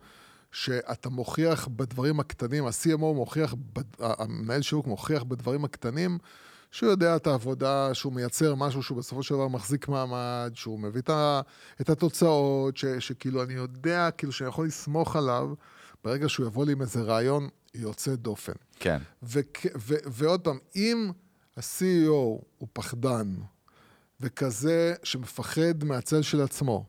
שאתה מוכיח בדברים הקטנים, ה-CMO מוכיח, המנהל שיווק מוכיח בדברים הקטנים, שהוא יודע את העבודה, שהוא מייצר משהו שהוא בסופו של דבר מחזיק מעמד, שהוא מביא את, התוצאות, ש, שכאילו אני יודע, כאילו שאני יכול לסמוך עליו, ברגע שהוא יבוא לי עם איזה רעיון יוצא דופן. כן. וכ- ו- ועוד פעם, אם ה-CEO הוא פחדן, וכזה שמפחד מהצל של עצמו,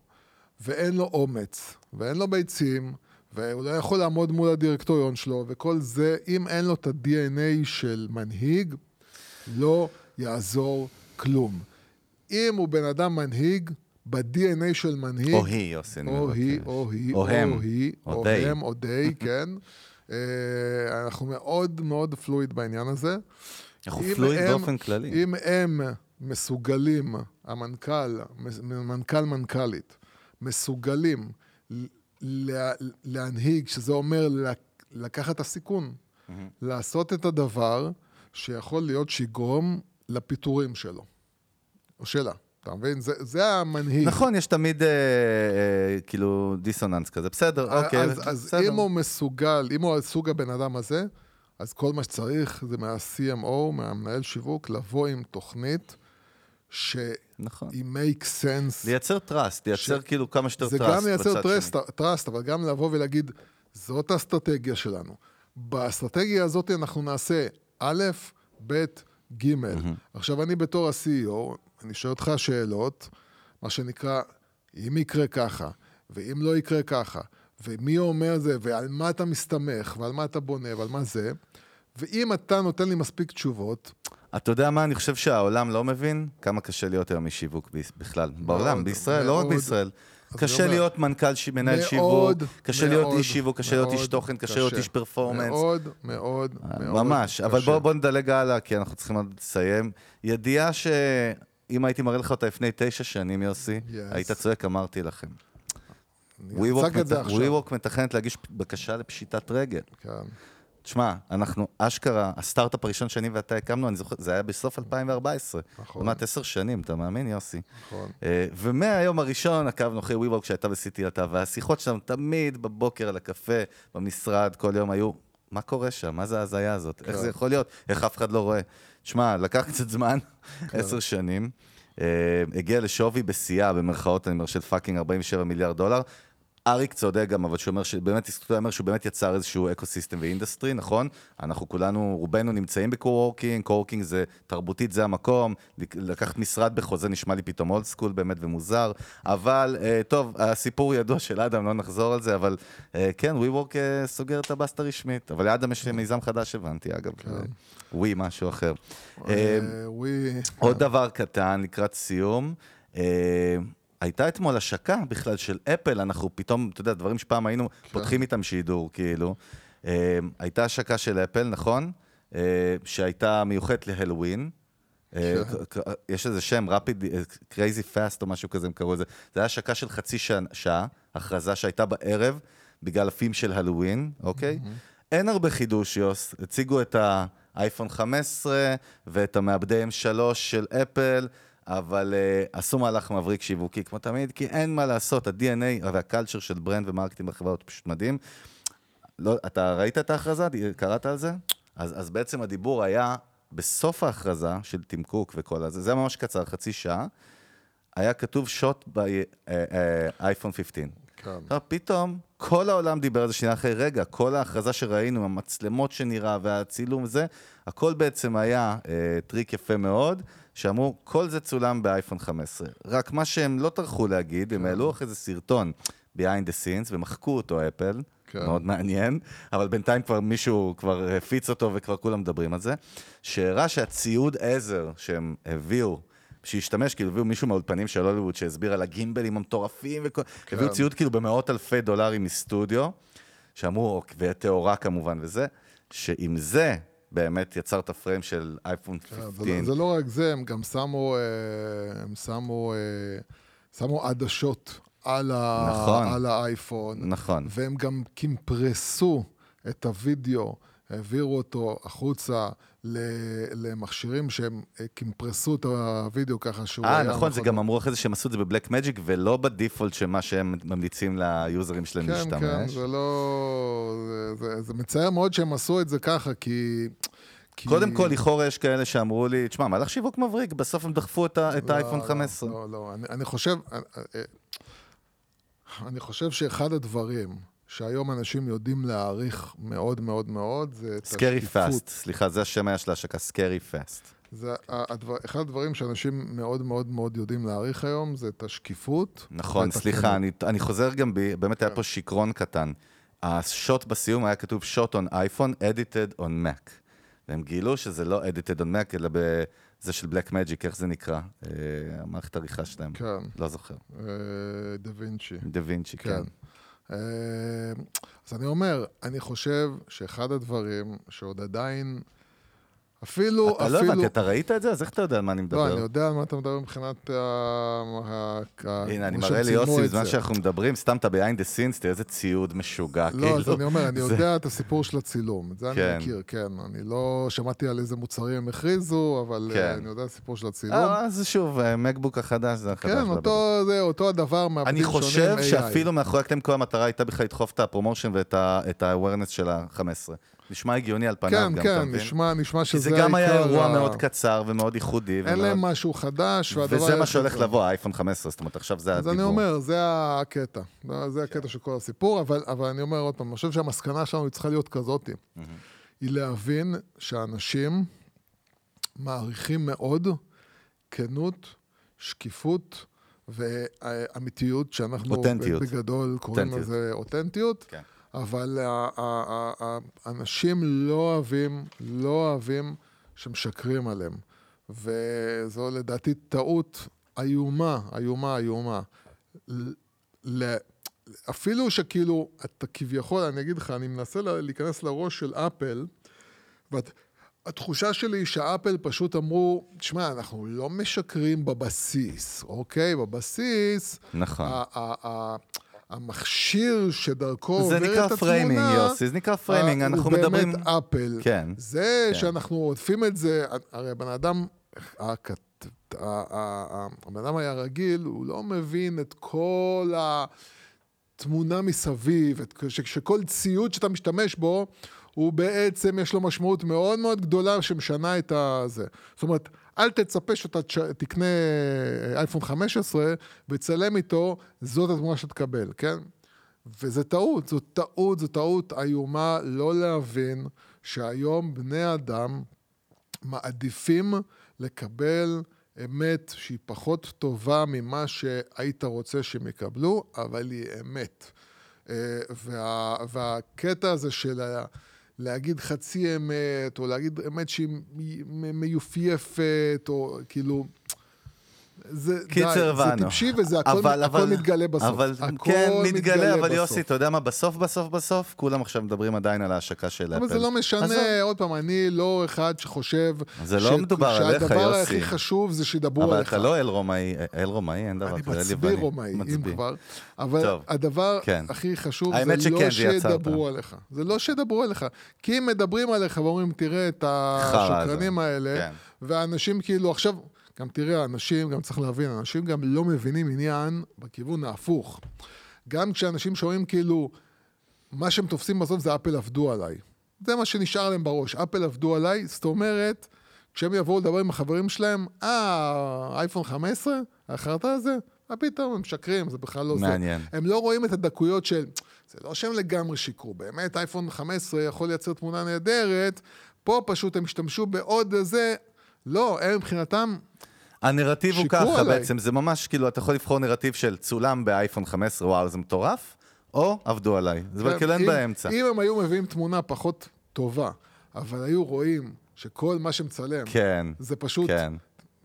ואין לו אומץ, ואין לו ביצים, והוא לא יכול לעמוד מול הדירקטוריון שלו, וכל זה, אם אין לו את ה-DNA של מנהיג, לא יעזור כלום. אם הוא בן אדם מנהיג, ב-DNA של מנהיג... או היא, יוסי, אני או היא, מבקש. או היא, או הם. או היא, או או they. הם, או די, כן. אה, אנחנו מאוד מאוד פלואיד בעניין הזה. אנחנו פלואיד באופן כללי. אם הם מסוגלים, המנכ"ל, מנכ"ל מנכ"לית, מסוגלים לה, להנהיג, שזה אומר לק- לקחת את הסיכון, לעשות את הדבר שיכול להיות שיגרום לפיטורים שלו, או שלה. אתה מבין? זה, זה המנהיג. נכון, יש תמיד אה, אה, כאילו דיסוננס כזה, בסדר, אוקיי, אז, אז בסדר. אם הוא מסוגל, אם הוא סוג הבן אדם הזה, אז כל מה שצריך זה מה-CMO, מהמנהל שיווק, לבוא עם תוכנית שהיא נכון. make sense. לייצר trust, לייצר ש- כאילו כמה שיותר זה trust גם לייצר שני. trust, אבל גם לבוא ולהגיד, זאת האסטרטגיה שלנו. באסטרטגיה הזאת אנחנו נעשה א', ב', ג'. עכשיו, אני בתור ה-CEO, אני שואל אותך שאלות, מה שנקרא, אם יקרה ככה, ואם לא יקרה ככה, ומי אומר זה, ועל מה אתה מסתמך, ועל מה אתה בונה, ועל מה זה, ואם אתה נותן לי מספיק תשובות, אתה יודע מה, אני חושב שהעולם לא מבין כמה קשה להיות היום משיווק בכלל. בעולם, בישראל, לא רק. בישראל. קשה להיות מנכ"ל, מנהל שיווק, קשה להיות איש שיווק, קשה להיות איש תוכן, קשה להיות איש פרפורמנס. מאוד, מאוד, מאוד ממש, אבל קשה. בוא, בוא נדלג הלאה, כי אנחנו צריכים עוד לסיים. ידיעה שאם הייתי מראה לך אותה לפני תשע שנים, יוסי. היית צועק, אמרתי לכם. אני אצג את זה WeWork עכשיו. מת- מתכננת להגיש בקשה לפשיטת רגל. כן. תשמע, אנחנו, אשכרה, הסטארט-אפ הראשון שאני ואתה הקמנו, אני זוכר, זה היה בסוף 2014. נכון. כמעט עשר שנים, אתה מאמין, יוסי? נכון. אה, ומהיום הראשון עקבנו אחרי WeWork שהייתה בסיטי אתה, והשיחות שלנו תמיד בבוקר על הקפה, במשרד, כל יום היו, מה קורה שם? מה זה ההזיה הזאת? איך זה יכול להיות? איך אף אחד לא רואה? תשמע, לקח קצת זמן, עשר שנים. אה, הגיע לשווי בשיאה, במרכאות, אני אומר, של fucking 47 מיליארד דולר. אריק צודק גם, אבל שהוא אומר שבאמת, הוא אומר שהוא באמת יצר איזשהו ecosystem ו industry, נכון? אנחנו כולנו, רובנו נמצאים ב co-working, co-working זה תרבותית, זה המקום, לקחת משרד בחוזה נשמע לי פתאום old school באמת ומוזר, אבל אה, טוב, הסיפור ידוע של אדם, לא נחזור על זה, אבל אה, כן, WeWork אה, סוגר את הבסטה רשמית, אבל לאדם יש מיזם חדש, הבנתי, אגב, אה, ווי, משהו אחר. אה, ווי... עוד דבר קטן לקראת סיום. אה, הייתה אתמול השקה בכלל של אפל, אנחנו פתאום, אתה יודע, דברים שפעם היינו פותחים איתם שידור, כאילו. אה, הייתה השקה של אפל, נכון? אה, שהייתה מיוחדת להלווין. אה, ק- יש איזה שם, rapid, אה, crazy fast או משהו כזה, הם קראו לזה. זה היה השקה של חצי שע- שעה, הכרזה שהייתה בערב, בגלל הפים של הלווין, אוקיי? אין הרבה חידוש, יוס. הציגו את האייפון 15 ואת המעבדי M3 של אפל, אבל אה, עשו מהלך מבריק שיווקי כמו תמיד, כי אין מה לעשות, ה-DNA וה culture של brand ו marketing בחברה הוא פשוט מדהים. לא, אתה ראית את ההכרזה? קראת על זה? אז, אז בעצם הדיבור היה בסוף ההכרזה של טים קוק וכל הזה, זה ממש קצר, חצי שעה, היה כתוב shot באייפון 15. כן. פתאום כל העולם דיבר על זה שנייה אחרי, רגע, כל ההכרזה שראינו, המצלמות שנראה והצילום וזה, הכל בעצם היה אה, טריק יפה מאוד, שאמרו, כל זה צולם באייפון 15. רק מה שהם לא טרחו להגיד, הם העלו אחרי זה סרטון behind the scenes ומחקו אותו אפל, כן. מאוד מעניין, אבל בינתיים כבר מישהו כבר הפיץ אותו וכבר כולם מדברים על זה, שהראה שהציוד עזר שהם הביאו, שהשתמש, כאילו הביאו מישהו מהאולפנים של הוליווד שהסביר על הגימבלים המטורפים, וכל... כן. הביאו ציוד כאילו במאות אלפי דולרים מסטודיו, שאמרו, ותאורה כמובן וזה, שעם זה באמת יצר את הפריים של אייפון כן, 15. זה, לא- זה לא רק זה, הם גם שמו, אה, הם שמו, אה, שמו עדשות על, ה, נכון. על האייפון. נכון. והם גם קימפרסו את הוידאו, העבירו אותו החוצה למכשירים שהם אה, קימפרסו את הוידאו ככה שהוא אה, היה נכון, זה מאוד- גם אמרו אחרי זה שהם עשו את זה בבלק מג'יק, ולא בדיפולט שמה שהם ממליצים ליוזרים שלהם כן, להשתמש. כן, זה לא... זה, זה, זה מצער מאוד שהם עשו את זה ככה, כי... כי... קודם כל, לכאורה יש כאלה שאמרו לי, תשמע, מהלך שיווק מבריק, בסוף הם דחפו את ה- את לא, האייפון לא, 15. לא, לא, אני, אני חושב... אה, אה, אני חושב שאחד הדברים שהיום אנשים יודעים להעריך מאוד מאוד מאוד, זה את סקרי השקיפות. פאסט, סליחה, זה השם היה של ההשקה, Scary Fast. זה הדבר, אחד הדברים שאנשים מאוד מאוד מאוד יודעים להעריך היום, זה את השקיפות. נכון, סליחה. אני, אני חוזר גם, ב, באמת כן. היה פה שיכרון קטן. השוט בסיום היה כתוב shot on iPhone, edited on Mac. והם גילו שזה לא edited on Mac, אלא בזה של Black Magic, איך זה נקרא? אה, המערכת העריכה שלהם. כן. לא זוכר. דה וינצ'י. דה וינצ'י, כן. כן. אה, אז אני אומר, אני חושב שאחד הדברים שעוד עדיין, אפילו, אתה לא אפילו... הבנתי, אתה ראית את זה? אז איך אתה יודע על מה אני מדבר? לא, אני יודע על מה אתה מדבר מבחינת ה... ה- הנה, אני מראה שהם לי צילמו יוסי, את בזמן. שאנחנו מדברים, סתם אתה behind the scenes, תראה איזה ציוד משוגע, כאילו. לא, אז אני אומר, אני יודע את הסיפור של הצילום, את זה כן. אני מכיר, כן. אני לא שמעתי על איזה מוצרים הם הכריזו, אבל כן. אה, אני יודע את הסיפור של הצילום. אה, אז שוב, המקבוק החדש זה החדש. כן, לא אותו, זה אותו הדבר, מעבדים אני שונים, חושב AI. שאפילו מאחורי הקלעים כל המטרה הייתה בכלל לדחוף את הפרומושן ואת ה-awareness של ה-15. נשמע הגיוני על פניו כן, גם, אתה כן, מבין? נשמע, נשמע כי שזה זה גם היה העיקר אירוע ה- מאוד קצר ומאוד ייחודי. אין ומאוד- להם משהו חדש, והדבר... וזה מה שהולך לבוא, האייפון 15, זאת אומרת, עכשיו זה אז הדיבור. אני אומר, זה הקטע. זה הקטע של כל הסיפור, אבל, אבל אני אומר עוד פעם, אני חושב שהמסקנה שלנו צריכה להיות כזאת, היא להבין שאנשים מעריכים מאוד כנות, שקיפות ואמיתיות, שאנחנו אותנטיות. בגדול קוראים אותנטיות. לזה אותנטיות. כן. אבל ה- ה- ה- ה- אנשים לא אוהבים, לא אוהבים שמשקרים עליהם. וזו לדעתי טעות איומה, איומה, איומה. ל- אפילו שכאילו, אתה כביכול, אני אגיד לך, אני מנסה לה- להיכנס לראש של אפל, והתחושה שלי היא שאפל פשוט אמרו, תשמע, אנחנו לא משקרים בבסיס, אוקיי? בבסיס, נכון. המכשיר שדרכו זה עוברת נקרא התמונה, framing, יוסי, זה נקרא framing, אה, אנחנו הוא מדברים... באמת אפל. כן. זה כן. שאנחנו עוטפים את זה, הרי הבן אדם, הקט- ה- ה- ה- הבן אדם היה רגיל, הוא לא מבין את כל התמונה מסביב, את- ש- שכל ציוד שאתה משתמש בו, הוא בעצם, יש לו משמעות מאוד מאוד גדולה שמשנה את הזה. זאת אומרת, אל תצפה שאתה תקנה אייפון 15 וצלם איתו, זאת התמונה שתקבל, כן? וזה טעות, זו טעות, זו טעות איומה לא להבין שהיום בני אדם מעדיפים לקבל אמת שהיא פחות טובה ממה שהיית רוצה שהם יקבלו, אבל היא אמת. אה, וה, והקטע הזה של ה- להגיד חצי אמת, או להגיד אמת שהיא מיופייפת, או כאילו... זה, קיצר, די, זה. טיפשי וזה הכל, אבל- הכל אבל- מתגלה בסוף. אבל הכל כן, מתגלה, אבל בסוף. יוסי, אתה יודע מה, בסוף, בסוף, בסוף, כולם עכשיו מדברים עדיין על ההשקה של אפל. אבל זה לא. משנה, עוד פעם, אני לא אחד שחושב... זה לא מדובר עליך, שהדבר יוסי. הכי חשוב זה שידברו אבל עליך. אתה לא אל רומאי, אל רומאי, אין דבר אני כזה. מצביא לבני. רומאי, אם מצביא. כבר. אבל טוב, הדבר כן. הכי חשוב זה שכן, לא. שידברו עליך. זה לא שידברו עליך. כי אם מדברים עליך ואומרים, תראה את השקרנים הזה." האלה, כן. ואנשים כאילו, עכשיו, גם תראה, אנשים, גם צריך להבין, אנשים גם לא מבינים עניין בכיוון ההפוך. גם כשאנשים שומעים כאילו, מה שהם תופסים בסוף זה אפל עבדו עליי. זה מה שנשאר להם בראש, אפל עבדו עליי, זאת אומרת, כשהם יבואו לדבר עם החברים שלהם, אה, אייפון 15, החרטא הזה, מה פתאום, הם משקרים, זה בכלל לא מעניין. זה. הם לא רואים את הדקויות של, זה לא שהם לגמרי שיקרו, באמת אייפון 15 יכול לייצר תמונה נהדרת, פה פשוט הם השתמשו בעוד זה, לא, הם מבחינתם, הנרטיב הוא ככה עליי. בעצם, זה ממש כאילו, אתה יכול לבחור נרטיב של צולם באייפון 15, וואו, זה מטורף, או עבדו עליי. זה כאילו אין באמצע. אם הם היו מביאים תמונה פחות טובה, אבל היו רואים שכל מה שמצלם, כן, זה פשוט... כן.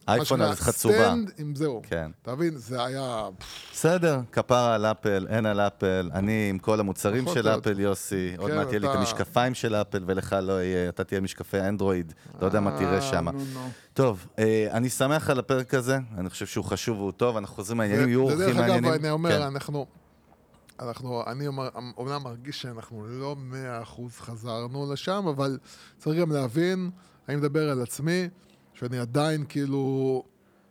אייפון על חצובה. עם זהו. כן. אתה מבין? זה היה... בסדר, כפרה על אפל, אין על אפל, אני עם כל המוצרים של אפל, יוסי, עוד כן, מעט יהיה לי את המשקפיים של אפל ולך לא יהיה, אתה תהיה משקפי אנדרואיד, לא יודע מה תראה שם. טוב, אה, אני שמח על הפרק הזה, אני חושב שהוא חשוב והוא טוב, אנחנו חוזרים לעניינים, יהיו אורחים מעניינים. אגב, אני אומר, כן. אנחנו... אנחנו, אני אומר, אומנם מרגיש שאנחנו לא מאה אחוז חזרנו לשם, אבל צריך גם להבין, אני מדבר על עצמי, שאני עדיין כאילו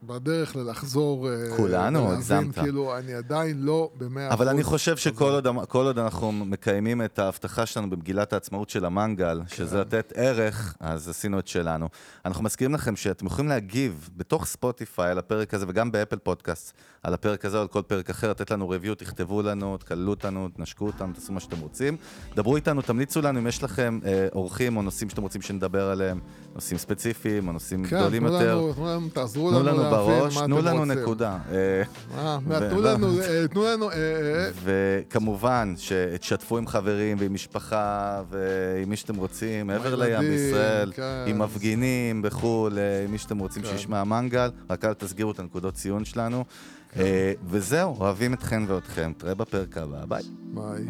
בדרך ללחזור... אה, כולנו, הגזמת. כאילו, אני עדיין לא במאה אבל אני אחוז חושב שכל. עוד, כל עוד אנחנו מקיימים את ההבטחה שלנו במגילת העצמאות של המנגל, שזה לתת ערך, אז עשינו את שלנו. אנחנו מזכירים לכם שאתם יכולים להגיב בתוך ספוטיפיי על הפרק הזה, וגם באפל פודקאסט, על הפרק הזה או על כל פרק אחר, לתת לנו review, תכתבו לנו, תקללו אותנו, תנשקו אותנו, תעשו מה שאתם רוצים. דברו איתנו, תמליצו לנו אם יש לכם אה, אורחים או נושאים שאתם רוצים שנדבר עליהם, נושאים ספציפיים או נושאים כן, גדולים תנו יותר. לנו, תנו לנו, תעזרו תנו לנו לנו להבין בראש, מה תנו אתם לנו רוצים. נקודה. אה, אה, ו- תנו. לנו, אה, תנו לנו, אה, אה, וכמובן שתשתפו עם חברים ועם משפחה ועם מי שאתם רוצים, מעבר לים בישראל, כן. עם מפגינים בחו"ל, אה, עם מי שאתם רוצים כן. שישמע מנגל, רק אל תסגירו את הנקודות ציון שלנו. אה, וזהו, אוהבים אתכן ואתכם, תראה בפרק הבא, ביי. ביי.